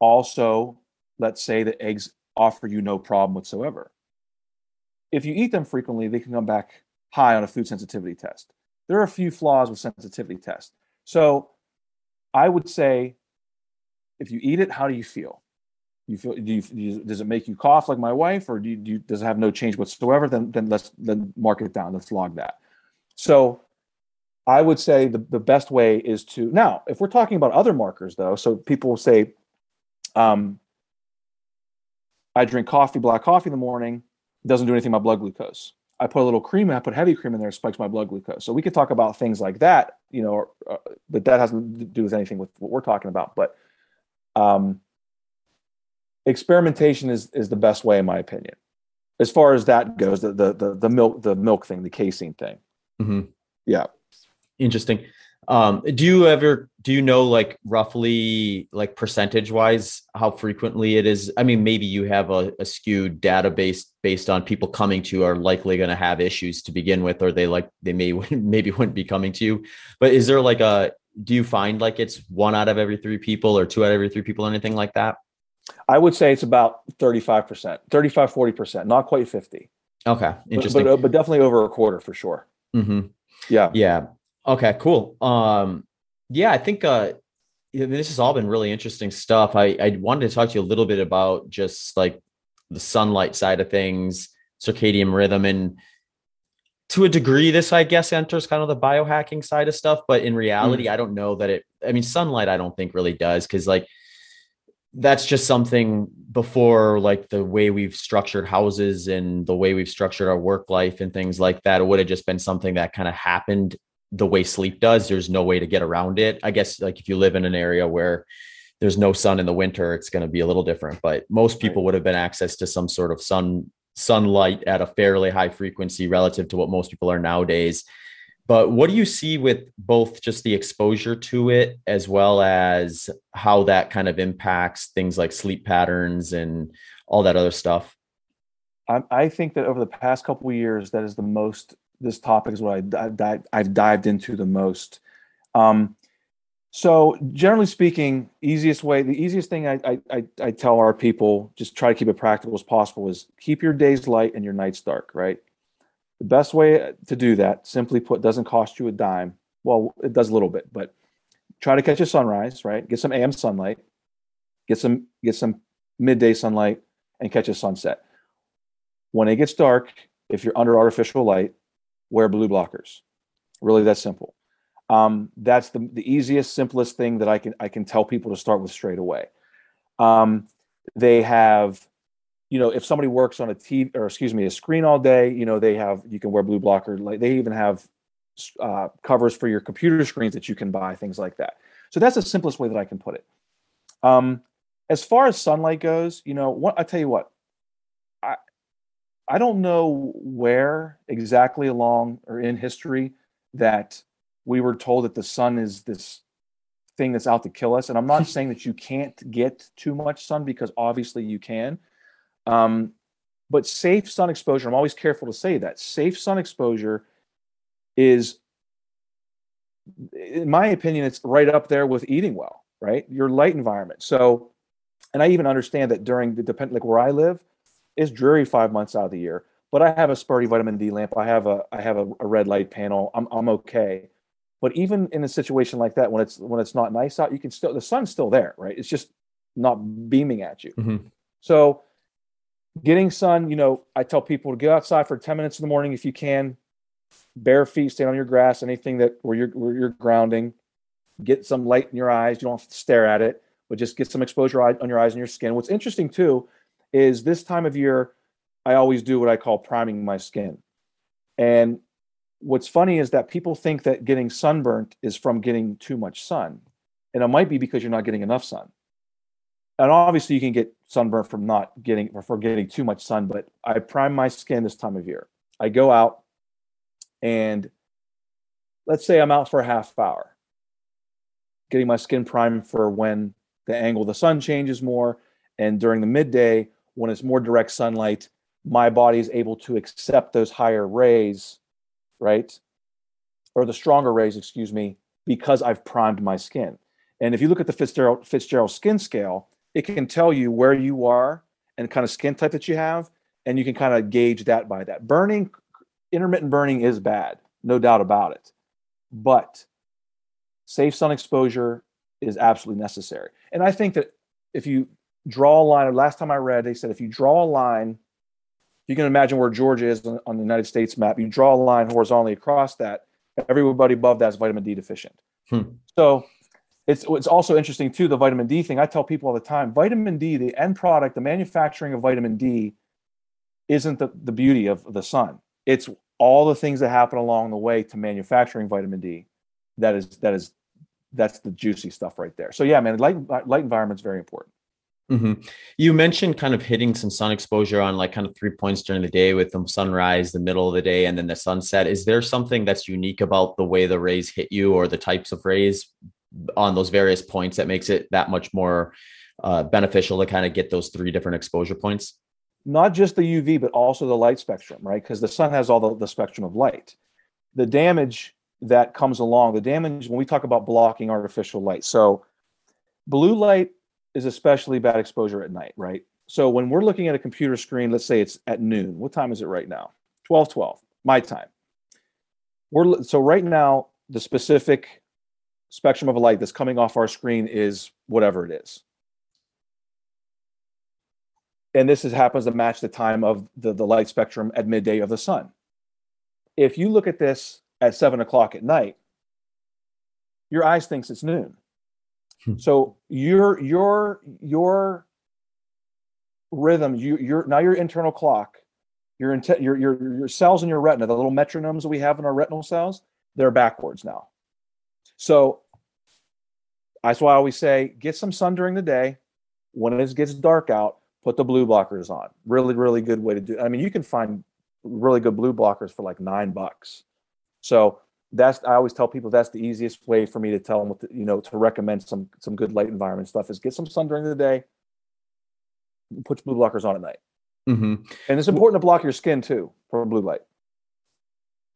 also let's say that eggs offer you no problem whatsoever if you eat them frequently, they can come back high on a food sensitivity test. There are a few flaws with sensitivity tests. So I would say if you eat it, how do you feel? You feel do you, do you, does it make you cough like my wife, or do you, do you, does it have no change whatsoever? Then then let's then mark it down. Let's log that. So I would say the, the best way is to now if we're talking about other markers though. So people will say, um, I drink coffee, black coffee in the morning doesn't do anything my blood glucose. I put a little cream, I put heavy cream in there, it spikes my blood glucose. So we could talk about things like that, you know, uh, but that hasn't to do with anything with what we're talking about. But um, experimentation is is the best way, in my opinion, as far as that goes. The the the, the milk the milk thing, the casein thing. Mm-hmm. Yeah, interesting. Um, do you ever do you know like roughly like percentage wise how frequently it is? I mean, maybe you have a, a skewed database based on people coming to you are likely going to have issues to begin with, or they like they may maybe wouldn't be coming to you. But is there like a do you find like it's one out of every three people or two out of every three people, or anything like that? I would say it's about 35%, 35, 40%, not quite 50. Okay. Interesting. But, but, but definitely over a quarter for sure. Mm-hmm. Yeah. Yeah. Okay, cool. Um, yeah, I think uh, this has all been really interesting stuff. I, I wanted to talk to you a little bit about just like the sunlight side of things, circadian rhythm, and to a degree, this I guess enters kind of the biohacking side of stuff. But in reality, mm. I don't know that it. I mean, sunlight, I don't think really does because like that's just something before like the way we've structured houses and the way we've structured our work life and things like that it would have just been something that kind of happened the way sleep does. There's no way to get around it. I guess like if you live in an area where there's no sun in the winter, it's going to be a little different. But most people would have been access to some sort of sun sunlight at a fairly high frequency relative to what most people are nowadays. But what do you see with both just the exposure to it as well as how that kind of impacts things like sleep patterns and all that other stuff? I, think that over the past couple of years, that is the most this topic is what I, I've dived into the most. Um, so generally speaking, easiest way, the easiest thing I, I, I tell our people, just try to keep it practical as possible is keep your days light and your nights dark, right? The best way to do that, simply put, doesn't cost you a dime. Well, it does a little bit, but try to catch a sunrise, right? Get some AM sunlight, get some get some midday sunlight, and catch a sunset. When it gets dark, if you're under artificial light, wear blue blockers. Really, that simple. Um, that's the, the easiest, simplest thing that I can I can tell people to start with straight away. Um, they have, you know, if somebody works on a TV or excuse me, a screen all day, you know, they have you can wear blue blocker. Like they even have uh, covers for your computer screens that you can buy, things like that. So that's the simplest way that I can put it. Um, as far as sunlight goes, you know, what I tell you what, I I don't know where exactly along or in history that we were told that the sun is this thing that's out to kill us. And I'm not saying that you can't get too much sun because obviously you can. Um, but safe sun exposure, I'm always careful to say that safe sun exposure is, in my opinion, it's right up there with eating well, right? Your light environment. So, and I even understand that during the depend like where I live, it's dreary five months out of the year. But I have a Sperti vitamin D lamp. I have a I have a, a red light panel. I'm I'm okay. But even in a situation like that, when it's when it's not nice out, you can still the sun's still there, right? It's just not beaming at you. Mm-hmm. So getting sun, you know, I tell people to get outside for 10 minutes in the morning if you can, bare feet, stand on your grass, anything that where you're where you're grounding, get some light in your eyes. You don't have to stare at it, but just get some exposure on your eyes and your skin. What's interesting too is this time of year, I always do what I call priming my skin. And what's funny is that people think that getting sunburnt is from getting too much sun. And it might be because you're not getting enough sun. And obviously you can get sunburnt from not getting or for getting too much sun, but I prime my skin this time of year. I go out and let's say I'm out for a half hour, getting my skin primed for when the angle of the sun changes more. And during the midday, when it's more direct sunlight, my body is able to accept those higher rays right? Or the stronger rays, excuse me, because I've primed my skin. And if you look at the Fitzgerald, Fitzgerald skin scale, it can tell you where you are and kind of skin type that you have, and you can kind of gauge that by that. Burning, intermittent burning is bad, no doubt about it. But safe sun exposure is absolutely necessary. And I think that if you draw a line, last time I read, they said if you draw a line you can imagine where Georgia is on, on the United States map. You draw a line horizontally across that. Everybody above that is vitamin D deficient. Hmm. So it's it's also interesting too the vitamin D thing. I tell people all the time, vitamin D, the end product, the manufacturing of vitamin D, isn't the, the beauty of the sun. It's all the things that happen along the way to manufacturing vitamin D. That is that is that's the juicy stuff right there. So yeah, man, light light environment is very important. Mm-hmm. You mentioned kind of hitting some sun exposure on like kind of three points during the day with the sunrise, the middle of the day, and then the sunset. Is there something that's unique about the way the rays hit you or the types of rays on those various points that makes it that much more uh, beneficial to kind of get those three different exposure points? Not just the UV, but also the light spectrum, right? Because the sun has all the, the spectrum of light. The damage that comes along, the damage when we talk about blocking artificial light. So, blue light is especially bad exposure at night, right? So when we're looking at a computer screen, let's say it's at noon. What time is it right now? 12 12, my time. We're so right now the specific spectrum of light that's coming off our screen is whatever it is. And this is, happens to match the time of the, the light spectrum at midday of the sun. If you look at this at seven o'clock at night, your eyes thinks it's noon. Hmm. So your your your rhythm, you your now your internal clock, your, your your your cells in your retina, the little metronomes we have in our retinal cells, they're backwards now. So that's why I always say get some sun during the day. When it gets dark out, put the blue blockers on. Really, really good way to do. It. I mean, you can find really good blue blockers for like nine bucks. So that's I always tell people that's the easiest way for me to tell them what you know to recommend some some good light environment stuff is get some sun during the day, put blue blockers on at night, mm-hmm. and it's important to block your skin too from blue light.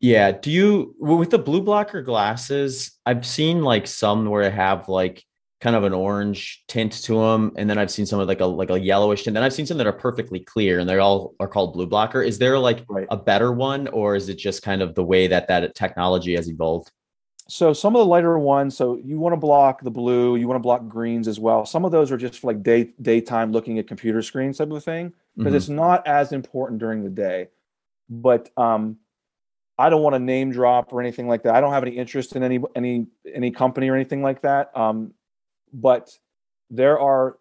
Yeah. Do you with the blue blocker glasses? I've seen like some where I have like kind of an orange tint to them, and then I've seen some of like a like a yellowish tint. Then I've seen some that are perfectly clear, and they all are called blue blocker. Is there like right. a better one, or is it just kind of the way that that technology has evolved? So some of the lighter ones, so you want to block the blue, you want to block greens as well. Some of those are just for like day daytime looking at computer screens type of thing because mm-hmm. it's not as important during the day. But um, I don't want to name drop or anything like that. I don't have any interest in any any any company or anything like that. Um, but there are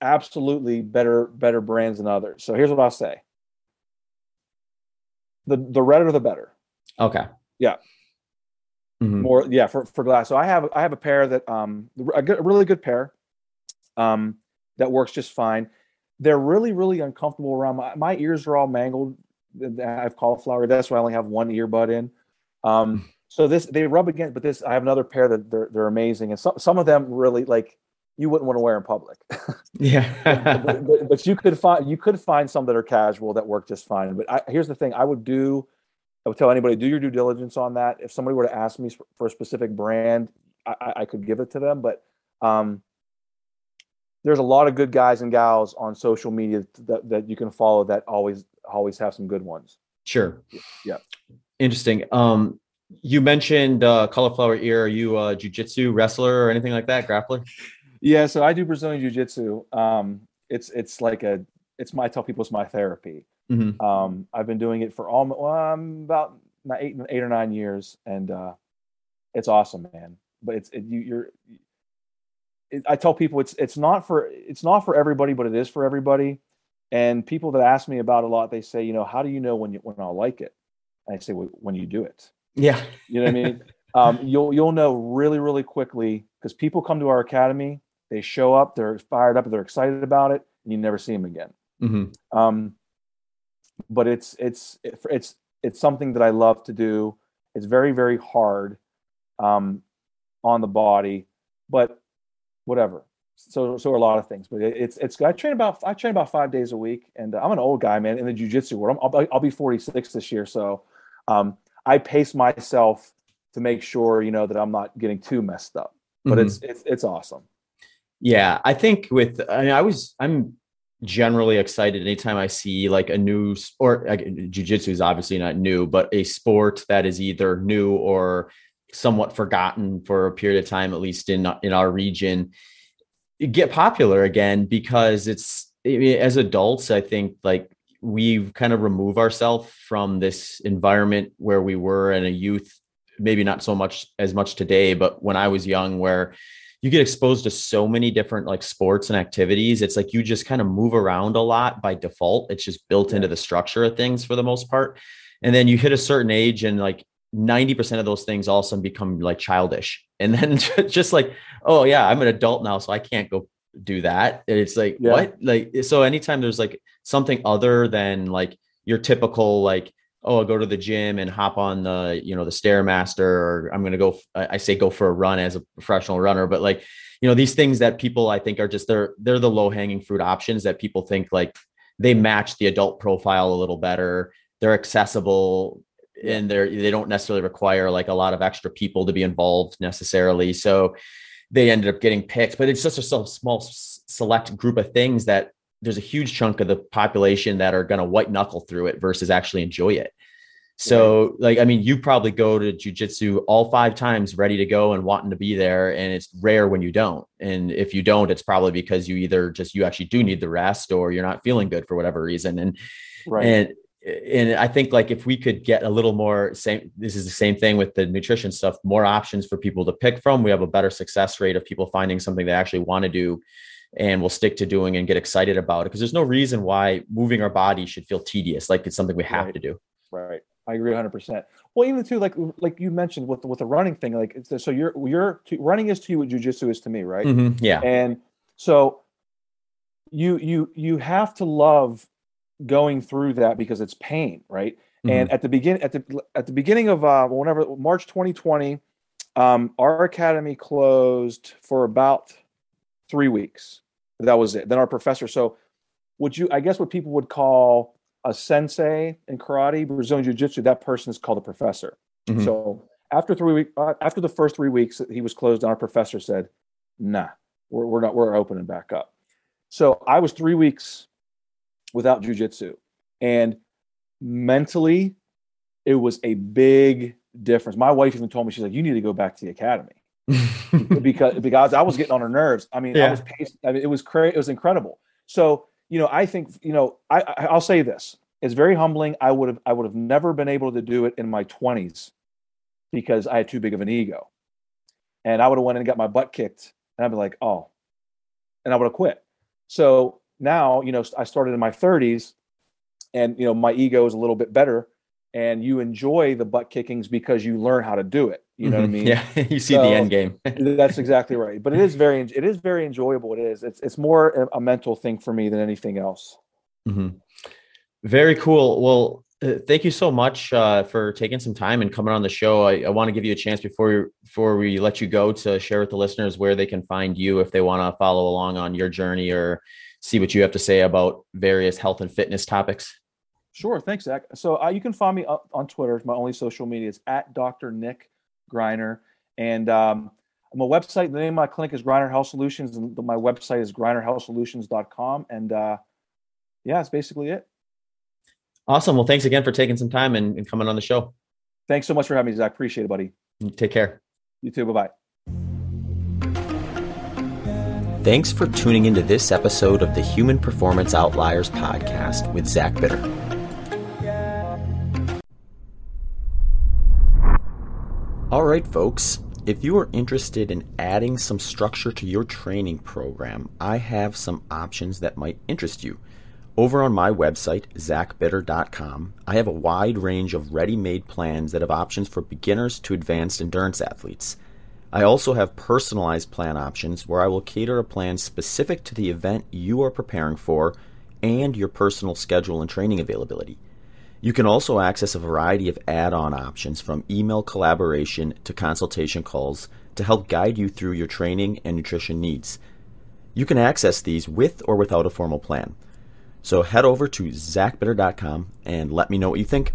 absolutely better better brands than others. So here's what I'll say: the the redder the better. Okay. Yeah. Mm-hmm. More yeah for for glass. So I have I have a pair that um a, good, a really good pair um that works just fine. They're really really uncomfortable around my, my ears are all mangled. I have cauliflower. That's why I only have one earbud in. Um, so this they rub against, but this I have another pair that they're they're amazing, and some some of them really like you wouldn't want to wear in public. yeah, but, but, but, you could find you could find some that are casual that work just fine. But I, here's the thing: I would do, I would tell anybody do your due diligence on that. If somebody were to ask me for a specific brand, I, I could give it to them. But um, there's a lot of good guys and gals on social media that, that you can follow that always always have some good ones. Sure. Yeah. Interesting. Um, you mentioned uh, cauliflower ear. Are you a jujitsu wrestler or anything like that? Grappler? Yeah, so I do Brazilian jiu-jitsu. Um, it's it's like a it's my I tell people it's my therapy. Mm-hmm. Um, I've been doing it for all well, um, about eight eight or nine years, and uh, it's awesome, man. But it's it, you, you're. It, I tell people it's it's not for it's not for everybody, but it is for everybody. And people that ask me about a lot, they say, you know, how do you know when you when I'll like it? And I say, well, when you do it. Yeah. You know what I mean? Um, you'll you'll know really really quickly because people come to our academy, they show up, they're fired up, they're excited about it, and you never see them again. Mm-hmm. Um, but it's it's it's it's something that I love to do. It's very very hard um, on the body, but whatever. So so are a lot of things, but it, it's it's I train about I train about five days a week, and I'm an old guy, man, in the jujitsu world. i will I'll be 46 this year, so um, I pace myself to make sure you know that I'm not getting too messed up. But mm-hmm. it's it's it's awesome. Yeah, I think with I mean I was I'm generally excited anytime I see like a new or like, jujitsu is obviously not new, but a sport that is either new or somewhat forgotten for a period of time, at least in in our region, get popular again because it's I mean, as adults. I think like we've kind of remove ourselves from this environment where we were in a youth maybe not so much as much today but when i was young where you get exposed to so many different like sports and activities it's like you just kind of move around a lot by default. It's just built into the structure of things for the most part. And then you hit a certain age and like 90% of those things all of a sudden become like childish. And then just like oh yeah i'm an adult now so i can't go do that. And it's like, yeah. what? Like, eh, so anytime there's like something other than like your typical, like, oh, I'll go to the gym and hop on the, you know, the Stairmaster, or I'm going to go, I say go for a run as a professional runner, but like, you know, these things that people I think are just, they're, they're the low hanging fruit options that people think like they match the adult profile a little better. They're accessible and they're, they don't necessarily require like a lot of extra people to be involved necessarily. So, they ended up getting picked. But it's just a small select group of things that there's a huge chunk of the population that are going to white knuckle through it versus actually enjoy it. So, right. like, I mean, you probably go to jujitsu all five times ready to go and wanting to be there. And it's rare when you don't. And if you don't, it's probably because you either just, you actually do need the rest or you're not feeling good for whatever reason. And, right. and and I think like if we could get a little more same this is the same thing with the nutrition stuff, more options for people to pick from. We have a better success rate of people finding something they actually want to do and will stick to doing and get excited about it. Because there's no reason why moving our body should feel tedious, like it's something we have right. to do. Right. I agree 100. percent Well, even too, like like you mentioned with with the running thing, like it's, so you're you're running is to you what jujitsu is to me, right? Mm-hmm. Yeah. And so you you you have to love going through that because it's pain, right? Mm-hmm. And at the begin at the at the beginning of uh, whenever March 2020, um, our academy closed for about three weeks. That was it. Then our professor. So, would you? I guess what people would call a sensei in karate, Brazilian jiu-jitsu, that person is called a professor. Mm-hmm. So after three weeks, uh, after the first three weeks that he was closed, our professor said, nah, we're, we're not, we're opening back up. So I was three weeks without jujitsu. And mentally, it was a big difference. My wife even told me, she's like, you need to go back to the academy. because because I was getting on her nerves. I mean, yeah. I was pacing, I mean, it was crazy. It was incredible. So you know, I think you know, I, I I'll say this: it's very humbling. I would have I would have never been able to do it in my twenties because I had too big of an ego, and I would have went and got my butt kicked, and I'd be like, oh, and I would have quit. So now, you know, I started in my 30s, and you know, my ego is a little bit better, and you enjoy the butt kickings because you learn how to do it. You know mm-hmm. what I mm-hmm. mean? Yeah, you see so, the end game. that's exactly right. But it is very, it is very enjoyable. It is. It's it's more a mental thing for me than anything else. Mm-hmm. Very cool. Well, uh, thank you so much uh, for taking some time and coming on the show. I, I want to give you a chance before before we let you go to share with the listeners where they can find you if they want to follow along on your journey or see what you have to say about various health and fitness topics. Sure, thanks, Zach. So uh, you can find me on Twitter. My only social media is at Dr. Nick Greiner, and um, my website. The name of my clinic is Greiner Health Solutions, and my website is GreinerHealthSolutions.com. And uh, yeah, that's basically it. Awesome. Well, thanks again for taking some time and, and coming on the show. Thanks so much for having me, Zach. Appreciate it, buddy. Take care. You too. Bye bye. Thanks for tuning into this episode of the Human Performance Outliers podcast with Zach Bitter. All right, folks. If you are interested in adding some structure to your training program, I have some options that might interest you. Over on my website, zachbitter.com, I have a wide range of ready made plans that have options for beginners to advanced endurance athletes. I also have personalized plan options where I will cater a plan specific to the event you are preparing for and your personal schedule and training availability. You can also access a variety of add on options from email collaboration to consultation calls to help guide you through your training and nutrition needs. You can access these with or without a formal plan. So head over to zachbitter.com and let me know what you think.